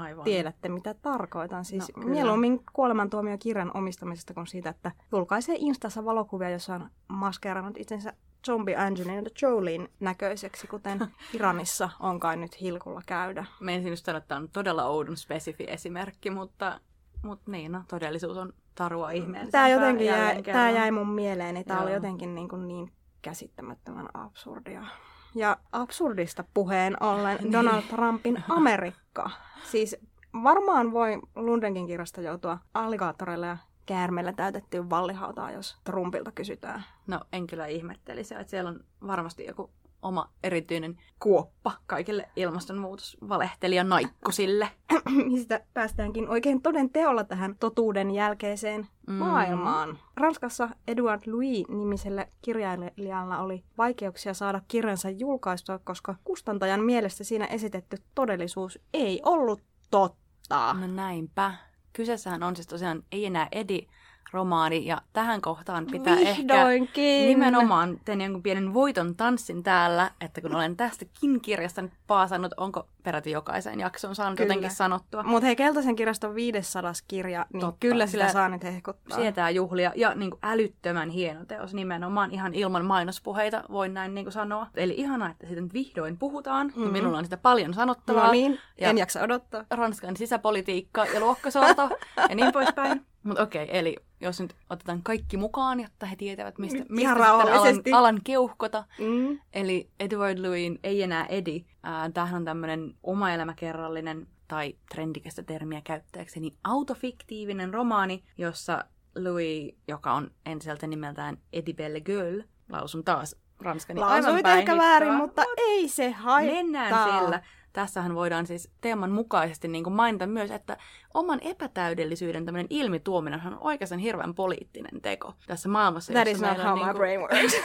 B: Aivan. tiedätte, mitä tarkoitan. Siis no, mieluummin kuolemantuomio kirjan omistamisesta kuin siitä, että julkaisee Instassa valokuvia, jossa on maskeerannut itsensä zombie Angelina Jolien näköiseksi, kuten Iranissa on kai nyt hilkulla käydä.
A: Menisin just sanoa, että tämä on todella oudon spesifi esimerkki, mutta, mutta niin, no, todellisuus on tarua ihmeellisempää.
B: Tämä jotenkin jäi, tämä jäi mun mieleeni. Tämä Joo. oli jotenkin niin, kuin niin käsittämättömän absurdia. Ja absurdista puheen ollen niin. Donald Trumpin Amerikka. Siis varmaan voi Lundenkin kirjasta joutua alligaattoreille ja käärmeillä täytettyyn vallihautaan, jos Trumpilta kysytään.
A: No en kyllä ihmettelisi, että siellä on varmasti joku oma erityinen kuoppa kaikille ilmastonmuutosvalehtelijan naikkusille.
B: Mistä päästäänkin oikein toden teolla tähän totuuden jälkeiseen mm. maailmaan. Ranskassa Edouard Louis-nimisellä kirjailijalla oli vaikeuksia saada kirjansa julkaistua, koska kustantajan mielestä siinä esitetty todellisuus ei ollut totta.
A: No näinpä. Kyseessähän on siis tosiaan ei enää Edi romaani. Ja tähän kohtaan pitää
B: Vihdoinkin.
A: ehkä nimenomaan tehdä jonkun pienen voiton tanssin täällä, että kun olen tästäkin kirjasta nyt paasannut, onko peräti jokaisen jakson saanut kyllä. jotenkin sanottua.
B: Mutta hei, Keltaisen kirjaston 500 kirja, niin Totta, kyllä sillä saa nyt hehkuttaa.
A: Sietää juhlia ja niin kuin älyttömän hieno teos nimenomaan ihan ilman mainospuheita, voin näin niin kuin sanoa. Eli ihanaa, että siitä nyt vihdoin puhutaan mm-hmm. minulla on sitä paljon sanottavaa.
B: No niin, ja en jaksa odottaa.
A: Ranskan sisäpolitiikka ja luokkasorto ja niin poispäin. Mutta okei, okay, eli jos nyt otetaan kaikki mukaan, jotta he tietävät, mistä, mistä alan, alan keuhkota. Mm. Eli Edward Louin Ei enää Edi. Tämähän on tämmöinen oma elämäkerrallinen tai trendikästä termiä käyttääkseni autofiktiivinen romaani, jossa Louis, joka on entiseltä nimeltään Eddie Belle Gueule, lausun taas ranskani
B: Lausuit ehkä väärin, mutta ei se haittaa.
A: Mennään sillä tässähän voidaan siis teeman mukaisesti niin kuin mainita myös, että oman epätäydellisyyden tämmöinen ilmituominen on oikeastaan hirveän poliittinen teko tässä maailmassa.
B: That is not how my niin kuin... brain works.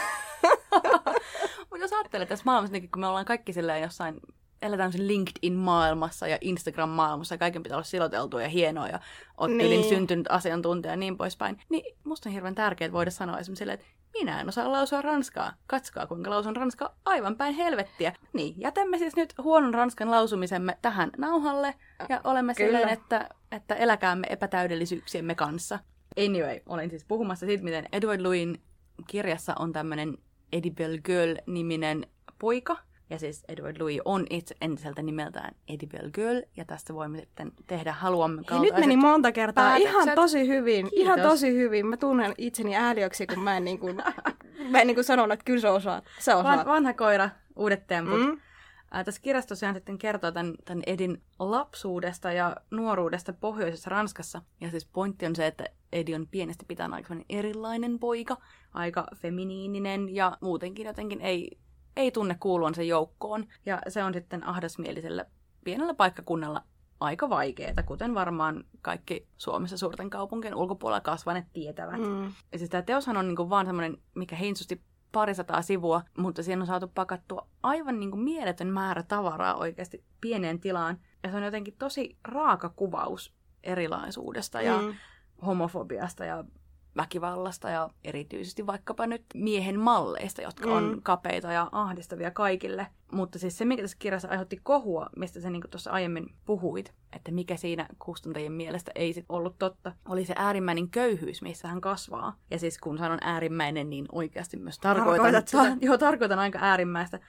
A: Mutta jos ajattelee tässä maailmassa, niin kun me ollaan kaikki silleen jossain eletään LinkedIn-maailmassa ja Instagram-maailmassa ja kaiken pitää olla siloteltua ja hienoa ja oot niin. syntynyt asiantuntija ja niin poispäin. Niin musta on hirveän tärkeää voida sanoa esimerkiksi silleen, että minä en osaa lausua ranskaa. Katsokaa, kuinka lausun ranskaa aivan päin helvettiä. Niin, jätämme siis nyt huonon ranskan lausumisemme tähän nauhalle ja olemme Kyllä. silleen, että, että eläkäämme epätäydellisyyksiemme kanssa. Anyway, olin siis puhumassa siitä, miten Edward Louin kirjassa on tämmöinen Edible Girl-niminen poika, ja siis Edward Louis on itse entiseltä nimeltään Edible Girl, ja tästä voimme sitten tehdä haluamme kaltaiset
B: Nyt meni monta kertaa päätökset. ihan tosi hyvin, Kiitos. ihan tosi hyvin. Mä tunnen itseni ääliöksi, kun mä en, niin kuin, mä en niin kuin sanonut, että kyllä se osaa. Se osaa.
A: Van, vanha koira, uudet temput. Mm. Ää, tässä kirjassa tosiaan sitten kertoo tämän, tämän Edin lapsuudesta ja nuoruudesta pohjoisessa Ranskassa. Ja siis pointti on se, että Edi on pienestä pitäen aika erilainen poika, aika feminiininen ja muutenkin jotenkin ei, ei tunne kuuluvansa joukkoon. Ja se on sitten ahdasmielisellä pienellä paikkakunnalla aika vaikeaa, kuten varmaan kaikki Suomessa suurten kaupunkien ulkopuolella kasvaneet tietävät. Mm. Ja siis tämä teoshan on niinku vaan semmoinen, mikä heinsusti parisataa sivua, mutta siinä on saatu pakattua aivan niin kuin mieletön määrä tavaraa oikeasti pieneen tilaan. Ja se on jotenkin tosi raaka kuvaus erilaisuudesta ja mm. homofobiasta ja väkivallasta ja erityisesti vaikkapa nyt miehen malleista, jotka on mm. kapeita ja ahdistavia kaikille. Mutta siis se, mikä tässä kirjassa aiheutti kohua, mistä sä niin tuossa aiemmin puhuit, että mikä siinä kustantajien mielestä ei sit ollut totta, oli se äärimmäinen köyhyys, missä hän kasvaa. Ja siis kun sanon äärimmäinen, niin oikeasti myös tarkoitan, ta- joo, tarkoitan aika äärimmäistä.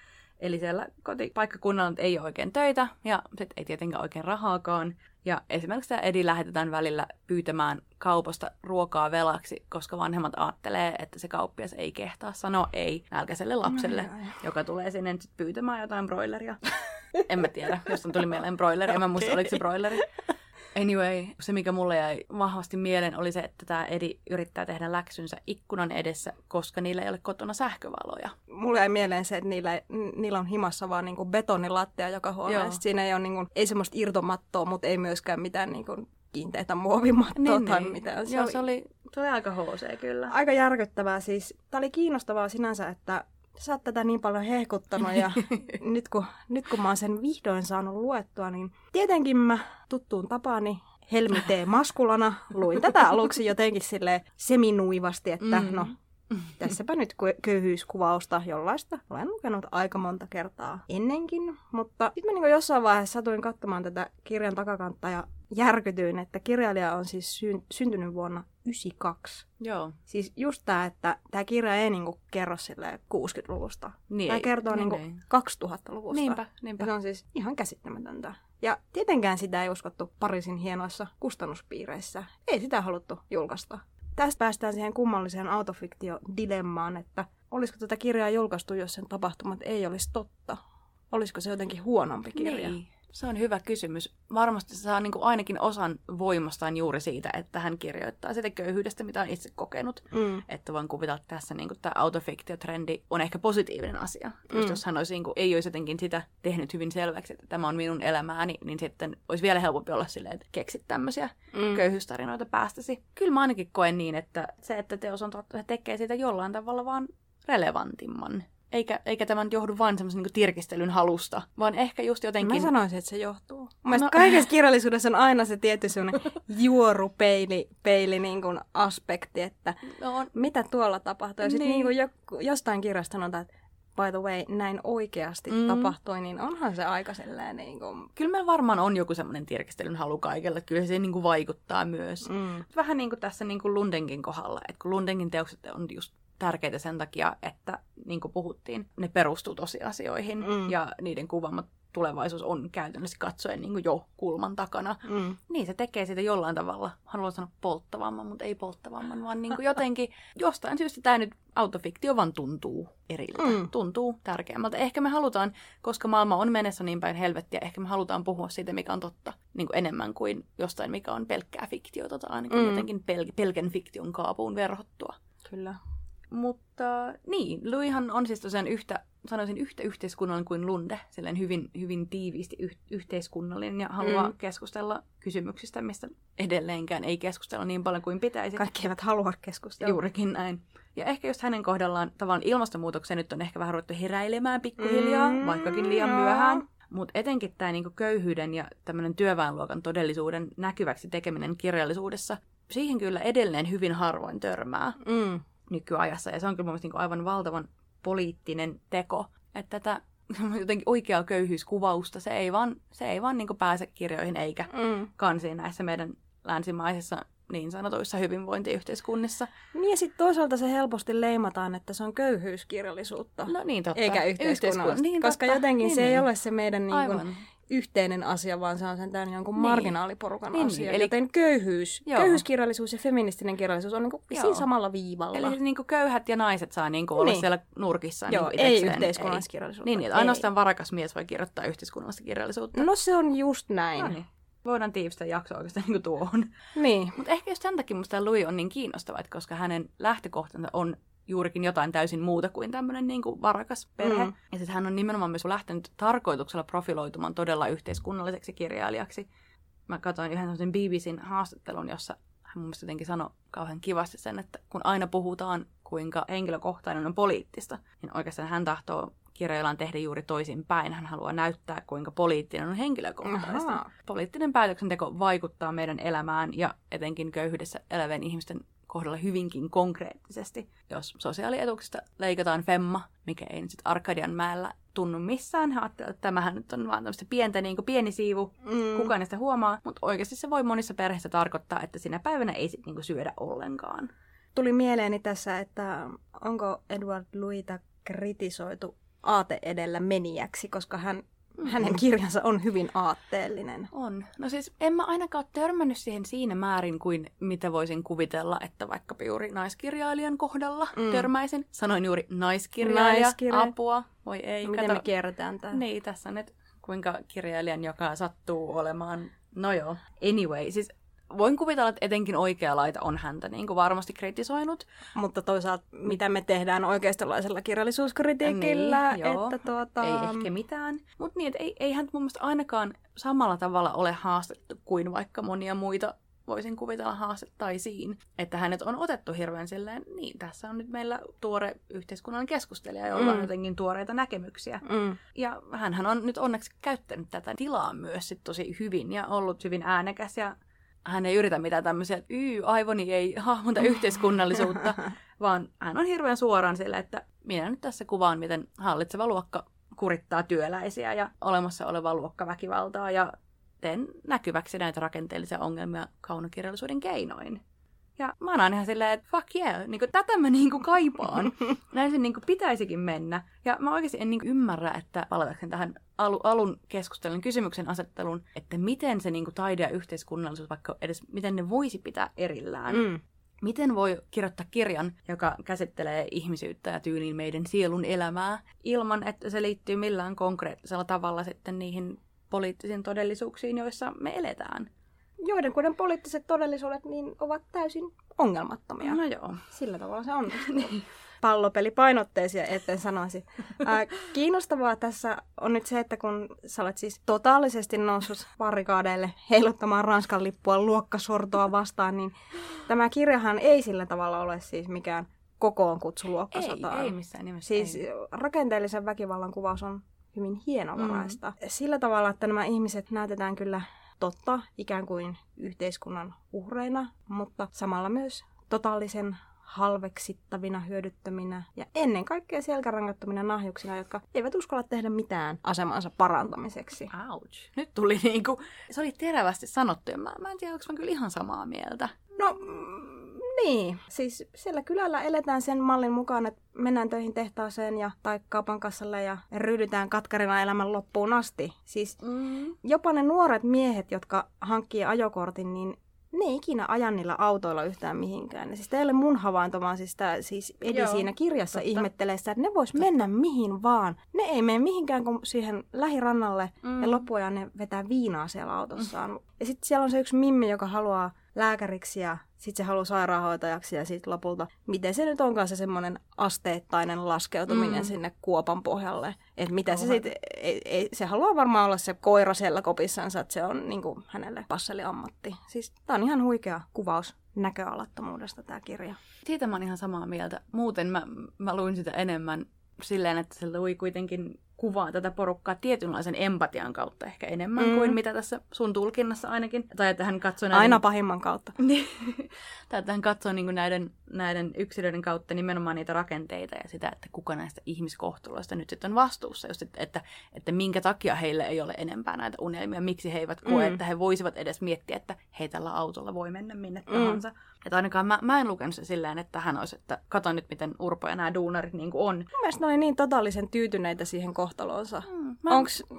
A: Eli siellä kotipaikkakunnalla ei ole oikein töitä ja sit ei tietenkään oikein rahaakaan. Ja esimerkiksi tämä Edi lähetetään välillä pyytämään kaupasta ruokaa velaksi, koska vanhemmat ajattelee, että se kauppias ei kehtaa sanoa ei nälkäiselle lapselle, no, joka tulee sinne pyytämään jotain broileria. en mä tiedä, jos on tuli mieleen broileri, en mä muista, oliko se broileri. Anyway, se mikä mulle jäi vahvasti mieleen oli se, että tämä Edi yrittää tehdä läksynsä ikkunan edessä, koska niillä ei ole kotona sähkövaloja.
B: Mulle jäi mieleen se, että niillä, niillä on himassa vaan niinku betonilattia joka huoneessa. Siinä ei ole niinku, ei semmoista irtomattoa, mutta ei myöskään mitään niinku kiinteitä muovimattoa niin, tai niin. mitään.
A: Se Joo, oli... se oli, se oli aika HC kyllä.
B: Aika järkyttävää siis. Tämä oli kiinnostavaa sinänsä, että sä oot tätä niin paljon hehkuttanut ja nyt, kun, nyt kun mä oon sen vihdoin saanut luettua, niin tietenkin mä tuttuun tapaani Helmi T. Maskulana luin tätä aluksi jotenkin sille seminuivasti, että mm. no Tässäpä nyt köyhyyskuvausta, jollaista olen lukenut aika monta kertaa ennenkin, mutta sitten mä niin jossain vaiheessa satuin katsomaan tätä kirjan takakantta ja järkytyin, että kirjailija on siis sy- syntynyt vuonna 92.
A: Joo.
B: Siis just tämä, että tämä kirja ei niinku kerro sille 60-luvusta. Niin tämä kertoo niin, niinku 2000-luvusta.
A: Niinpä, niinpä.
B: Ja se on siis ihan käsittämätöntä. Ja tietenkään sitä ei uskottu Pariisin hienoissa kustannuspiireissä. Ei sitä haluttu julkaista. Tästä päästään siihen kummalliseen autofiktio-dilemmaan, että olisiko tätä kirjaa julkaistu, jos sen tapahtumat ei olisi totta? Olisiko se jotenkin huonompi kirja?
A: Niin. Se on hyvä kysymys. Varmasti se saa niin kuin ainakin osan voimastaan juuri siitä, että hän kirjoittaa sitä köyhyydestä, mitä on itse kokenut. Mm. Että voin kuvitella, että tässä niin kuin tämä autofiktio-trendi on ehkä positiivinen asia. Mm. Just jos hän olisi, niin kuin, ei olisi jotenkin sitä tehnyt hyvin selväksi, että tämä on minun elämääni, niin sitten olisi vielä helpompi olla silleen, että keksit tämmöisiä mm. köyhyystarinoita päästäsi. Kyllä mä ainakin koen niin, että se, että teos on totta, tekee siitä jollain tavalla vaan relevantimman. Eikä, eikä tämä nyt johdu vain semmoisen niin tirkistelyn halusta, vaan ehkä just jotenkin...
B: Mä sanoisin, että se johtuu. Mun no... kaikessa kirjallisuudessa on aina se tietty semmoinen juorupeili peili, niin kuin aspekti, että no, mitä tuolla tapahtuu. Ja sitten niin. niin jostain kirjasta sanotaan, että by the way, näin oikeasti mm. tapahtui, niin onhan se aika sellainen... Niin kuin...
A: Kyllä meillä varmaan on joku semmoinen tirkistelyn halu kaikella. Kyllä se niin kuin vaikuttaa myös. Mm. Vähän niin kuin tässä niin kuin Lundenkin kohdalla, että kun Lundenkin teokset on just tärkeitä sen takia, että niin kuin puhuttiin, ne perustuu tosiasioihin mm. ja niiden kuvaamat tulevaisuus on käytännössä katsoen niin jo kulman takana. Mm. Niin se tekee siitä jollain tavalla, haluan sanoa polttavamman, mutta ei polttavamman, vaan niin jotenkin jostain syystä tämä nyt autofiktio vaan tuntuu eriltä, mm. tuntuu tärkeämmältä. Ehkä me halutaan, koska maailma on menessä niin päin helvettiä, ehkä me halutaan puhua siitä, mikä on totta, niin kuin enemmän kuin jostain, mikä on pelkkää fiktiota tai ainakin mm. jotenkin pel- pelkän fiktion kaapuun verhottua.
B: Kyllä.
A: Mutta niin, Louishan on siis tosiaan yhtä, sanoisin yhtä yhteiskunnallinen kuin Lunde, sellainen hyvin, hyvin tiiviisti yh- yhteiskunnallinen ja haluaa mm. keskustella kysymyksistä, mistä edelleenkään ei keskustella niin paljon kuin pitäisi.
B: Kaikki eivät halua keskustella.
A: Juurikin näin. Ja ehkä just hänen kohdallaan tavallaan ilmastonmuutokseen nyt on ehkä vähän ruvettu heräilemään pikkuhiljaa, mm, vaikkakin liian joo. myöhään. Mutta etenkin tämä niinku köyhyyden ja tämmöinen työväenluokan todellisuuden näkyväksi tekeminen kirjallisuudessa, siihen kyllä edelleen hyvin harvoin törmää. Mm nykyajassa. Ja se on kyllä mun niin aivan valtavan poliittinen teko, että tätä jotenkin oikeaa köyhyyskuvausta, se ei vaan, se ei vaan niin pääse kirjoihin eikä mm. kansiin näissä meidän länsimaisissa niin sanotuissa hyvinvointiyhteiskunnissa.
B: Niin ja sitten toisaalta se helposti leimataan, että se on köyhyyskirjallisuutta.
A: No niin, totta.
B: Eikä yhteiskunnallista. Niin, koska totta. jotenkin niin, se niin. ei ole se meidän niin kuin, yhteinen asia, vaan se on sen jonkun niin. marginaaliporukan niin, asia. Eli Joten köyhyys, Joo. köyhyyskirjallisuus ja feministinen kirjallisuus on niin siinä samalla viivalla.
A: Eli niin kuin köyhät ja naiset saa niin kuin olla niin. siellä nurkissa.
B: Joo,
A: niin
B: ei yhteiskunnallista kirjallisuutta.
A: Niin, niin ainoastaan varakas mies voi kirjoittaa yhteiskunnallista kirjallisuutta.
B: No se on just näin. No niin.
A: Voidaan tiivistää jaksoa oikeastaan niin kuin tuohon.
B: Niin.
A: Mutta ehkä just sen takia musta Louis on niin kiinnostava, koska hänen lähtökohtansa on juurikin jotain täysin muuta kuin tämmöinen niin kuin varakas perhe. Mm. Ja sitten hän on nimenomaan myös lähtenyt tarkoituksella profiloitumaan todella yhteiskunnalliseksi kirjailijaksi. Mä katsoin yhden sellaisen BBCn haastattelun, jossa hän mun mielestä jotenkin sanoi kauhean kivasti sen, että kun aina puhutaan, kuinka henkilökohtainen on poliittista, niin oikeastaan hän tahtoo kirjaillaan tehdä juuri toisinpäin. Hän haluaa näyttää, kuinka poliittinen on henkilökohtaista. Aha. Poliittinen päätöksenteko vaikuttaa meidän elämään ja etenkin köyhyydessä elävien ihmisten kohdalla hyvinkin konkreettisesti. Jos sosiaalietuuksista leikataan femma, mikä ei nyt Arkadian mäellä tunnu missään. Hän ajattelee, että tämähän nyt on vaan tämmöistä pientä, niin kuin pieni siivu, mm. kukaan sitä huomaa. Mutta oikeasti se voi monissa perheissä tarkoittaa, että sinä päivänä ei sitten niin syödä ollenkaan.
B: Tuli mieleeni tässä, että onko Edward Louisita kritisoitu aate edellä menijäksi, koska hän. Hänen kirjansa on hyvin aatteellinen.
A: On. No siis en mä ainakaan ole törmännyt siihen siinä määrin kuin mitä voisin kuvitella, että vaikka juuri naiskirjailijan kohdalla mm. törmäisin. Sanoin juuri naiskirjailija, Naiskirja. apua, voi ei.
B: Miten kato. me kierretään tämä?
A: Niin, tässä nyt kuinka kirjailijan, joka sattuu olemaan No joo. Anyway, siis voin kuvitella, että etenkin oikea laita on häntä niin kuin varmasti kritisoinut.
B: Mutta toisaalta, mitä me tehdään oikeistolaisella kirjallisuuskritiikillä, niin, joo, että tuota...
A: Ei ehkä mitään. Mutta niin, että ei, ei hän mun mielestä ainakaan samalla tavalla ole haastettu kuin vaikka monia muita voisin kuvitella haastettaisiin, että hänet on otettu hirveän silleen, niin tässä on nyt meillä tuore yhteiskunnan keskustelija, jolla mm. on jotenkin tuoreita näkemyksiä. Mm. Ja hän on nyt onneksi käyttänyt tätä tilaa myös sit tosi hyvin ja ollut hyvin äänekäs ja hän ei yritä mitään tämmöisiä, että yy, aivoni ei hahmota yhteiskunnallisuutta, vaan hän on hirveän suoraan sillä, että minä nyt tässä kuvaan, miten hallitseva luokka kurittaa työläisiä ja olemassa olevaa luokkaväkivaltaa ja teen näkyväksi näitä rakenteellisia ongelmia kaunokirjallisuuden keinoin. Ja mä oon ihan silleen, että fuck yeah, niin kuin, tätä mä niin kuin kaipaan. Näin se niin kuin pitäisikin mennä. Ja mä oikeasti en niin kuin ymmärrä, että palatakseni tähän alu, alun keskustelun kysymyksen asettelun, että miten se niin kuin taide ja yhteiskunnallisuus, vaikka edes miten ne voisi pitää erillään. Mm. Miten voi kirjoittaa kirjan, joka käsittelee ihmisyyttä ja tyyliin meidän sielun elämää, ilman että se liittyy millään konkreettisella tavalla sitten niihin poliittisiin todellisuuksiin, joissa me eletään?
B: Joidenkuiden poliittiset todellisuudet niin ovat täysin ongelmattomia.
A: No joo.
B: Sillä tavalla se on. Pallopelipainotteisia, etten sanoisi. Ää, kiinnostavaa tässä on nyt se, että kun sä olet siis totaalisesti noussut barrikaadeille heiluttamaan Ranskan lippua luokkasortoa vastaan, niin tämä kirjahan ei sillä tavalla ole siis mikään kokoon kutsu luokkasotaan.
A: Ei, ei missään nimessä.
B: Siis
A: ei.
B: rakenteellisen väkivallan kuvaus on hyvin hienovaraista. Mm. Sillä tavalla, että nämä ihmiset näytetään kyllä totta ikään kuin yhteiskunnan uhreina, mutta samalla myös totaalisen halveksittavina, hyödyttöminä ja ennen kaikkea selkärangattomina nahjuksina, jotka eivät uskalla tehdä mitään asemansa parantamiseksi.
A: Ouch. Nyt tuli niinku, se oli terävästi sanottu ja mä, mä en tiedä, onko mä kyllä ihan samaa mieltä.
B: No, niin, siis siellä kylällä eletään sen mallin mukaan, että mennään töihin tehtaaseen ja, tai kaupan kassalle ja ryhdytään katkarina elämän loppuun asti. Siis mm. jopa ne nuoret miehet, jotka hankkii ajokortin, niin ne ei ikinä aja niillä autoilla yhtään mihinkään. Siis teille mun havainto, vaan siis, tää, siis Edi Joo, siinä kirjassa totta. ihmettelee sitä, että ne vois totta. mennä mihin vaan. Ne ei mene mihinkään kuin siihen lähirannalle mm. ja loppuajan ne vetää viinaa siellä autossaan. Mm. Ja sitten siellä on se yksi mimmi, joka haluaa lääkäriksi ja sitten se haluaa sairaanhoitajaksi ja sitten lopulta, miten se nyt onkaan se semmoinen asteittainen laskeutuminen mm. sinne kuopan pohjalle. Että mitä Oho. se sitten, ei, ei, se haluaa varmaan olla se koira siellä kopissansa, että se on niin kuin, hänelle passeliammatti. Siis tämä on ihan huikea kuvaus näköalattomuudesta tämä kirja.
A: Siitä mä oon ihan samaa mieltä. Muuten mä, mä luin sitä enemmän silleen, että se lui kuitenkin kuvaa tätä porukkaa tietynlaisen empatian kautta ehkä enemmän mm. kuin mitä tässä sun tulkinnassa ainakin. Tai että hän katsoo näiden...
B: Aina pahimman kautta.
A: Niin. tai että hän katsoo niin näiden, näiden yksilöiden kautta nimenomaan niitä rakenteita ja sitä, että kuka näistä ihmiskohteluista nyt sitten on vastuussa. Just, että, että, että minkä takia heille ei ole enempää näitä unelmia, miksi he eivät koe, mm. että he voisivat edes miettiä, että hei tällä autolla voi mennä minne mm. tahansa. Että ainakaan mä, mä en lukenut se silleen, että hän olisi, että kato nyt miten urpoja nämä duunarit niin kuin on. Mun
B: mielestä ne oli niin totaalisen tyytyneitä siihen kohtaloonsa. Mm.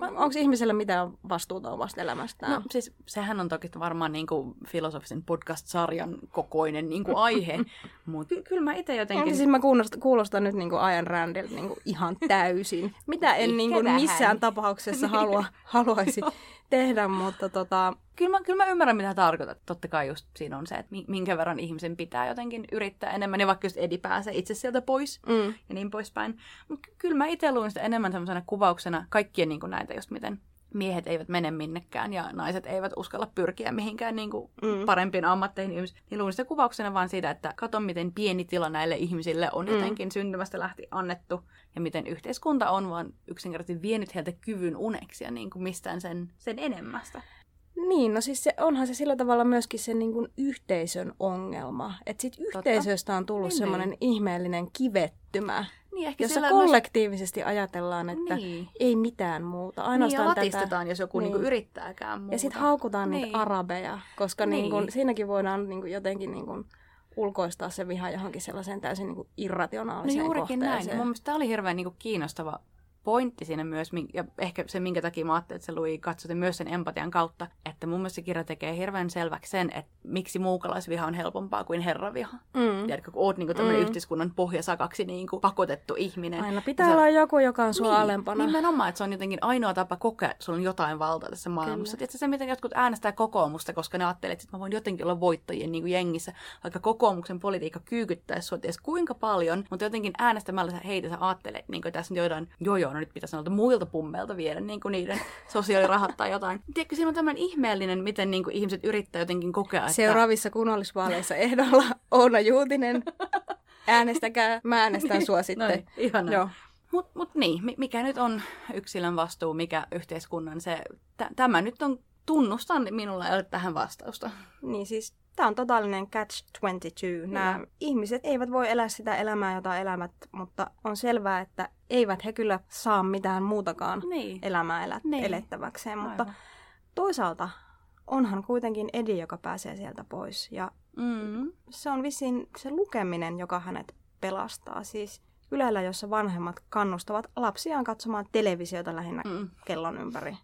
B: Onko ihmisellä mitään vastuuta omasta elämästään?
A: No siis sehän on toki varmaan niin kuin filosofisen podcast-sarjan kokoinen niin kuin aihe, mutta ky- kyllä mä itse jotenkin...
B: siis mä kuulostan, kuulostan nyt niin kuin Ajan Randilta niin kuin ihan täysin, mitä en niin kuin missään tapauksessa halua, haluaisi tehdä, mutta tota...
A: Kyllä mä, kyllä mä ymmärrän, mitä tarkoitat. Totta kai just siinä on se, että minkä verran ihmisen pitää jotenkin yrittää enemmän, ja vaikka just Edi pääsee itse sieltä pois, mm. ja niin poispäin. Mutta kyllä mä itse luin sitä enemmän semmoisena kuvauksena kaikkien niin kuin näitä just miten miehet eivät mene minnekään ja naiset eivät uskalla pyrkiä mihinkään niin kuin mm. parempiin ammatteihin. Niin luin sitä kuvauksena vaan siitä, että kato miten pieni tila näille ihmisille on mm. jotenkin syntymästä lähti annettu ja miten yhteiskunta on vaan yksinkertaisesti vienyt heiltä kyvyn uneksia niin kuin mistään sen, sen enemmästä.
B: Niin, no siis se, onhan se sillä tavalla myöskin se niin kuin yhteisön ongelma. Että sit yhteisöstä on tullut niin, semmoinen niin. ihmeellinen kivettymä. Niin, ehkä jossa kollektiivisesti myös... ajatellaan, että niin. ei mitään muuta.
A: Ainoastaan niin, ja latistetaan, tätä... jos joku niin. Niin yrittääkään muuta.
B: Ja sitten haukutaan niin. niitä arabeja, koska niin. Niin kuin, siinäkin voidaan niin kuin jotenkin niin kuin ulkoistaa se viha johonkin sellaiseen täysin niin kuin irrationaaliseen
A: no juurikin
B: kohteeseen.
A: näin. Mun mielestä tämä oli hirveän niin kuin kiinnostava pointti siinä myös, ja ehkä se, minkä takia mä ajattelin, että se lui katsoti myös sen empatian kautta, että mun mielestä se kirja tekee hirveän selväksi sen, että miksi muukalaisviha on helpompaa kuin herraviha. Mm. Tiedätkö, kun oot niin kuin, mm. yhteiskunnan pohjasakaksi niin kuin, pakotettu ihminen.
B: Aina pitää olla joku, joka on sua
A: niin,
B: alempana.
A: Nimenomaan, että se on jotenkin ainoa tapa kokea, että sulla on jotain valtaa tässä maailmassa. Tiedätkö se, miten jotkut äänestää kokoomusta, koska ne ajattelee, että mä voin jotenkin olla voittajien niin kuin jengissä, vaikka kokoomuksen politiikka kyykyttäisi sua ties kuinka paljon, mutta jotenkin äänestämällä heitä sä ajattelet, niin kuin tässä jotain, joo joo, no nyt pitäisi noilta muilta pummeilta viedä niin kuin niiden sosiaalirahat tai jotain. Tiedätkö, siinä on tämmöinen ihmeellinen, miten niin kuin ihmiset yrittää jotenkin kokea, että...
B: Seuraavissa kunnallisvaaleissa ehdolla Oona Juutinen. Äänestäkää, mä äänestän sua sitten. Noin,
A: ihana. Joo. Mutta mut niin, mikä nyt on yksilön vastuu, mikä yhteiskunnan se... T- tämä nyt on, tunnustan, minulla ei ole tähän vastausta.
B: Niin siis Tämä on totaalinen catch-22. Nämä ihmiset eivät voi elää sitä elämää, jota elämät, mutta on selvää, että eivät he kyllä saa mitään muutakaan niin. elämää elä- niin. elettäväkseen. Mutta Aivan. toisaalta onhan kuitenkin Edi, joka pääsee sieltä pois. Ja mm. se on vissiin se lukeminen, joka hänet pelastaa. Siis Ylellä, jossa vanhemmat kannustavat lapsiaan katsomaan televisiota lähinnä mm. kellon ympäri.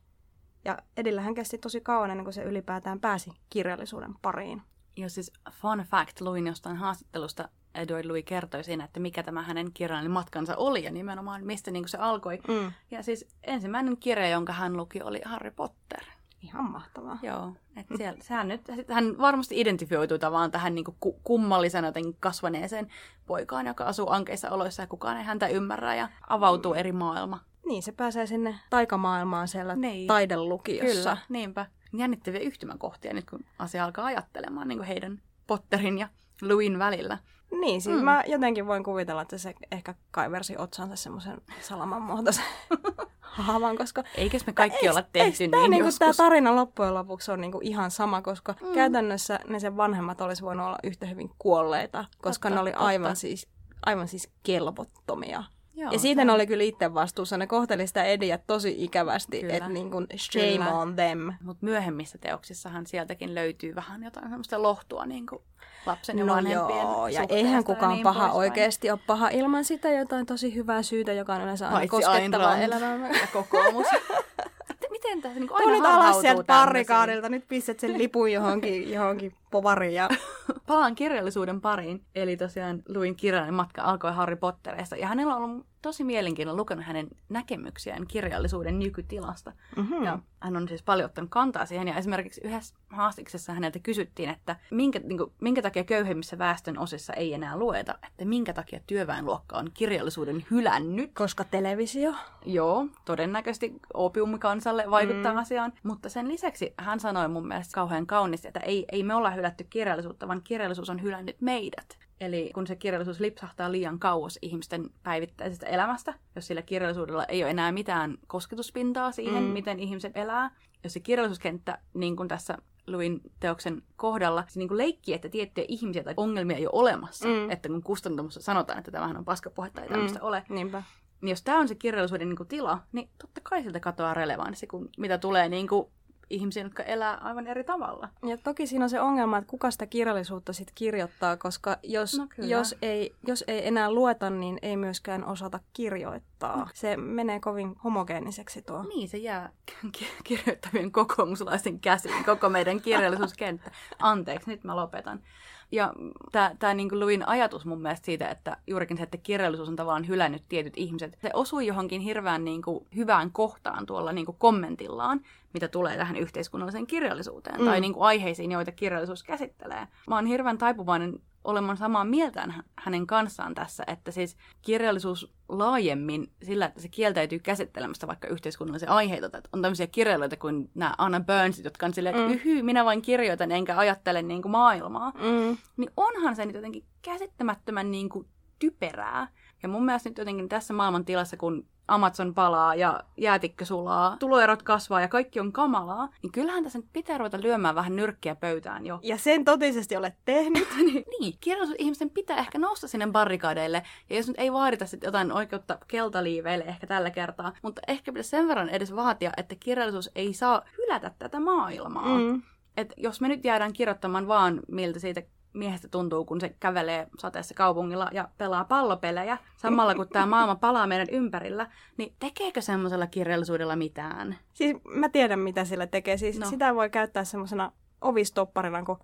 B: Ja Edillähän kesti tosi kauan ennen kuin se ylipäätään pääsi kirjallisuuden pariin.
A: Ja siis fun fact, luin jostain haastattelusta, Edward Louis kertoi siinä, että mikä tämä hänen kirjallinen matkansa oli ja nimenomaan mistä niin se alkoi. Mm. Ja siis ensimmäinen kirja, jonka hän luki, oli Harry Potter.
B: Ihan mahtavaa.
A: Joo, että siellä, sehän nyt, hän varmasti identifioitui tavallaan tähän niin kuin kummallisena jotenkin kasvaneeseen poikaan, joka asuu ankeissa oloissa ja kukaan ei häntä ymmärrä ja avautuu eri maailma.
B: Niin, se pääsee sinne taikamaailmaan siellä niin. taidelukiossa.
A: Kyllä, niinpä jännittäviä yhtymäkohtia nyt, kun asia alkaa ajattelemaan niin kuin heidän Potterin ja Louin välillä.
B: Niin, siis mm. mä jotenkin voin kuvitella, että se ehkä kaiversi otsansa semmoisen salaman muotoisen haavan, koska...
A: Eikös me kaikki olla tehty
B: niin niinku, Tämä tarina loppujen lopuksi on niinku ihan sama, koska mm. käytännössä ne sen vanhemmat olisi voinut olla yhtä hyvin kuolleita, koska totta, ne oli aivan siis, aivan siis kelvottomia. Joo, ja siitä ne oli kyllä itse vastuussa. Ne kohteli sitä Ediä tosi ikävästi, että niin kuin shame kyllä. on them.
A: Mutta myöhemmissä teoksissahan sieltäkin löytyy vähän jotain semmoista lohtua niin kuin lapsen ja
B: no
A: vanhempien
B: joo, ja eihän kukaan niin paha oikeasti ole paha ilman sitä jotain tosi hyvää syytä, joka on yleensä aina koskettavaa elämää.
A: Ja kokoomus. miten tässä niin
B: aina nyt alas sieltä parrikaadilta, nyt pistät sen lipun johonkin, johonkin povariin. Ja...
A: Palaan kirjallisuuden pariin. Eli tosiaan luin kirjan matka alkoi Harry Potterista. Ja hänellä on ollut tosi mielenkiintoinen lukenut hänen näkemyksiään kirjallisuuden nykytilasta. Mm-hmm. Ja hän on siis paljon ottanut kantaa siihen. Ja esimerkiksi yhdessä haastiksessa häneltä kysyttiin, että minkä, niin kuin, minkä takia köyhemmissä väestön osissa ei enää lueta, että minkä takia työväenluokka on kirjallisuuden hylännyt.
B: Koska televisio?
A: Joo, todennäköisesti opiumikansalle vaikuttaa mm. asiaan. Mutta sen lisäksi hän sanoi mun mielestä kauhean kauniisti, että ei, ei me olla hylätty kirjallisuutta, vaan kirjallisuus on hylännyt meidät. Eli kun se kirjallisuus lipsahtaa liian kauas ihmisten päivittäisestä elämästä, jos sillä kirjallisuudella ei ole enää mitään kosketuspintaa siihen, mm. miten ihmiset elää, jos se kirjallisuuskenttä, niin kuin tässä luin teoksen kohdalla, se niin kuin leikki, että tiettyjä ihmisiä tai ongelmia ei ole olemassa. Mm. Että kun kustantamossa sanotaan, että tämähän on paskapuhetta, ei tämmöistä mm. ole.
B: Niinpä.
A: Niin jos tämä on se kirjallisuuden niin kuin tila, niin totta kai siltä katoaa relevanssi, kun mitä tulee niin kuin ihmisiä, jotka elää aivan eri tavalla.
B: Ja toki siinä on se ongelma, että kuka sitä kirjallisuutta sitten kirjoittaa, koska jos, no jos, ei, jos ei enää lueta, niin ei myöskään osata kirjoittaa. No. Se menee kovin homogeeniseksi tuo.
A: Niin, se jää kirjoittavien kokoomuslaisten käsiin, koko meidän kirjallisuuskenttä. Anteeksi, nyt mä lopetan. Ja tämä niin Luin ajatus mun mielestä siitä, että juurikin se, että kirjallisuus on tavallaan hylännyt tietyt ihmiset, se osui johonkin hirveän niin kuin, hyvään kohtaan tuolla niin kuin kommentillaan, mitä tulee tähän yhteiskunnalliseen kirjallisuuteen mm. tai niin kuin, aiheisiin, joita kirjallisuus käsittelee. Mä oon hirveän taipuvainen olemaan samaa mieltä hänen kanssaan tässä, että siis kirjallisuus laajemmin sillä, että se kieltäytyy käsittelemästä vaikka yhteiskunnallisia aiheita. Että on tämmöisiä kirjailijoita kuin nämä Anna Burnsit, jotka on silleen, että mm. yhy, minä vain kirjoitan enkä ajattele niin kuin maailmaa. Mm. Niin onhan se nyt jotenkin käsittämättömän niin kuin typerää. Ja mun mielestä nyt jotenkin tässä maailman tilassa, kun Amazon palaa ja jäätikkö sulaa, tuloerot kasvaa ja kaikki on kamalaa, niin kyllähän tässä nyt pitää ruveta lyömään vähän nyrkkiä pöytään jo.
B: Ja sen totisesti olet tehnyt.
A: niin, niin ihmisten pitää ehkä nousta sinne barrikadeille. Ja jos nyt ei vaadita sitten jotain oikeutta keltaliiveille ehkä tällä kertaa, mutta ehkä pitäisi sen verran edes vaatia, että kirjallisuus ei saa hylätä tätä maailmaa. Mm. Et jos me nyt jäädään kirjoittamaan vaan, miltä siitä miehestä tuntuu, kun se kävelee sateessa kaupungilla ja pelaa pallopelejä, samalla kun tämä maailma palaa meidän ympärillä, niin tekeekö semmoisella kirjallisuudella mitään?
B: Siis mä tiedän, mitä sillä tekee. Siis no. Sitä voi käyttää semmoisena ovistopparina, kun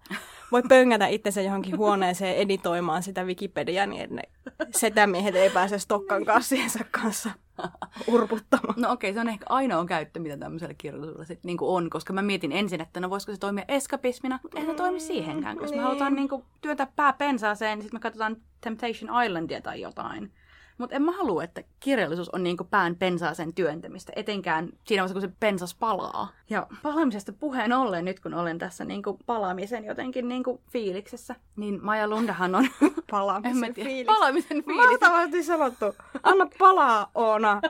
B: voi pöngätä itsensä johonkin huoneeseen editoimaan sitä Wikipediaa, niin ne setämiehet ei pääse stokkan kassiensa kanssa urputtamaan.
A: No okei, okay, se on ehkä ainoa käyttö, mitä tämmöisellä kirjallisuudella sit niinku on, koska mä mietin ensin, että no voisiko se toimia eskapismina, mutta ei se toimi siihenkään, koska niin. me halutaan niinku työntää pää pensaaseen, niin sitten me katsotaan Temptation Islandia tai jotain. Mutta en mä halua, että kirjallisuus on niinku pään pensaaseen työntämistä, etenkään siinä vaiheessa, kun se pensas palaa. Ja palaamisesta puheen ollen, nyt kun olen tässä niinku palaamisen jotenkin niinku fiiliksessä, niin Maja Lundahan on...
B: Palaamisen fiilis.
A: Palaamisen fiilis.
B: Mahtavasti sanottu. Anna palaa, Oona.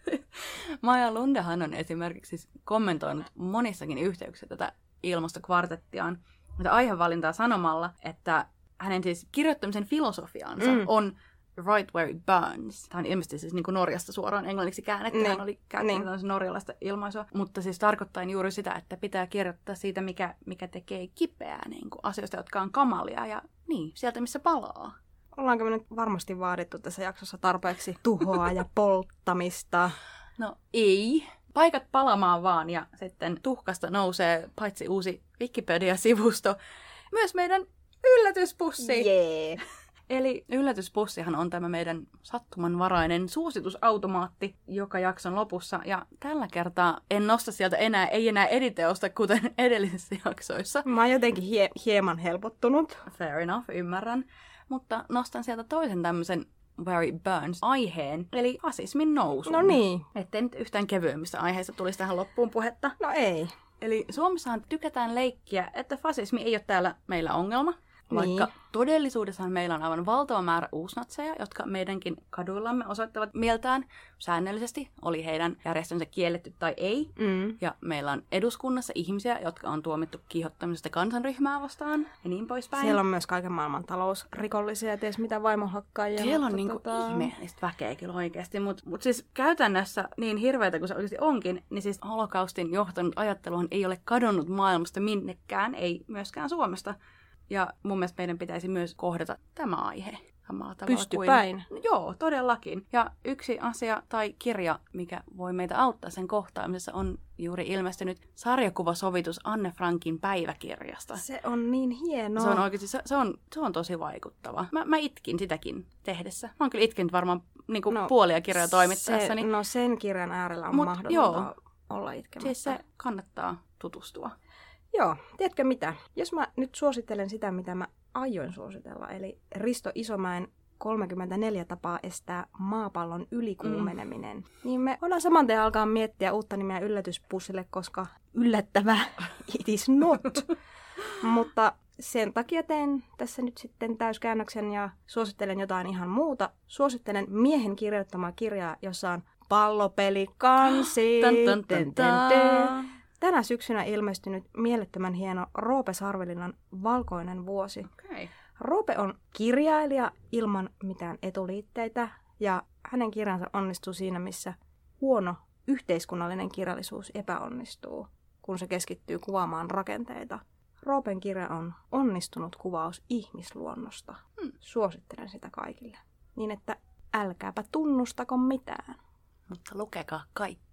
A: Maja Lundahan on esimerkiksi kommentoinut monissakin yhteyksissä tätä ilmastokvartettiaan, tätä aihevalintaa sanomalla, että hänen siis kirjoittamisen filosofiansa mm. on Right Where It Burns. Tämä on ilmeisesti siis niin kuin Norjasta suoraan englanniksi käännetty. Niin. Hän oli käyttänyt niin. norjalaista ilmaisua. Mutta siis tarkoittaa juuri sitä, että pitää kirjoittaa siitä, mikä, mikä tekee kipeää niin kuin asioista, jotka on kamalia. Ja niin, sieltä missä palaa.
B: Ollaanko me nyt varmasti vaadittu tässä jaksossa tarpeeksi tuhoa ja polttamista?
A: No ei. Paikat palamaan vaan ja sitten tuhkasta nousee paitsi uusi Wikipedia-sivusto, myös meidän yllätyspussi.
B: Yeah.
A: Eli yllätyspussihan on tämä meidän sattumanvarainen suositusautomaatti joka jakson lopussa. Ja tällä kertaa en nosta sieltä enää, ei enää editeosta, kuten edellisissä jaksoissa.
B: Mä oon jotenkin hie- hieman helpottunut.
A: Fair enough, ymmärrän. Mutta nostan sieltä toisen tämmöisen It Burns aiheen, eli fasismin nousu.
B: No niin.
A: Ettei nyt yhtään kevyemmistä aiheista tulisi tähän loppuun puhetta.
B: No ei.
A: Eli Suomessahan tykätään leikkiä, että fasismi ei ole täällä meillä ongelma. Vaikka niin. todellisuudessahan meillä on aivan valtava määrä uusnatseja, jotka meidänkin kaduillamme osoittavat mieltään säännöllisesti, oli heidän järjestönsä kielletty tai ei. Mm. Ja meillä on eduskunnassa ihmisiä, jotka on tuomittu kiihottamisesta kansanryhmää vastaan ja niin poispäin.
B: Siellä on myös kaiken maailman talousrikollisia ja ties mitä vaimohakkaajia.
A: Siellä on niinku tota... ihmeellistä väkeä kyllä oikeasti, mutta mut siis käytännössä niin hirveätä kuin se oikeasti onkin, niin siis holokaustin johtanut ajatteluhan ei ole kadonnut maailmasta minnekään, ei myöskään Suomesta. Ja mun mielestä meidän pitäisi myös kohdata tämä aihe samalla tavalla
B: Pystypäin.
A: kuin... Joo, todellakin. Ja yksi asia tai kirja, mikä voi meitä auttaa sen kohtaamisessa, on juuri ilmestynyt sarjakuvasovitus Anne Frankin päiväkirjasta.
B: Se on niin hienoa.
A: Se on oikeasti, se, se, on, se on tosi vaikuttava. Mä, mä itkin sitäkin tehdessä. Mä oon kyllä itkenyt varmaan niin kuin no, puolia kirjoja toimittaessa.
B: Se, no sen kirjan äärellä on Mut, mahdotonta joo, olla itkemättä.
A: Siis se kannattaa tutustua.
B: Joo, tiedätkö mitä? Jos mä nyt suosittelen sitä, mitä mä aioin suositella, eli Risto Isomäen 34 tapaa estää maapallon ylikuumeneminen, mm. niin me voidaan saman tien alkaa miettiä uutta nimeä yllätyspussille, koska yllättävä it is not. Mutta sen takia teen tässä nyt sitten täyskäännöksen ja suosittelen jotain ihan muuta. Suosittelen miehen kirjoittamaa kirjaa, jossa on pallopeli kansi. Tänä syksynä ilmestynyt mielettömän hieno Roope Sarvelinnan Valkoinen vuosi.
A: Okay.
B: Roope on kirjailija ilman mitään etuliitteitä ja hänen kirjansa onnistuu siinä, missä huono yhteiskunnallinen kirjallisuus epäonnistuu. kun se keskittyy kuvaamaan rakenteita. Roopen kirja on onnistunut kuvaus ihmisluonnosta. Hmm. Suosittelen sitä kaikille. Niin että älkääpä tunnustako mitään.
A: Mutta lukekaa kaikki.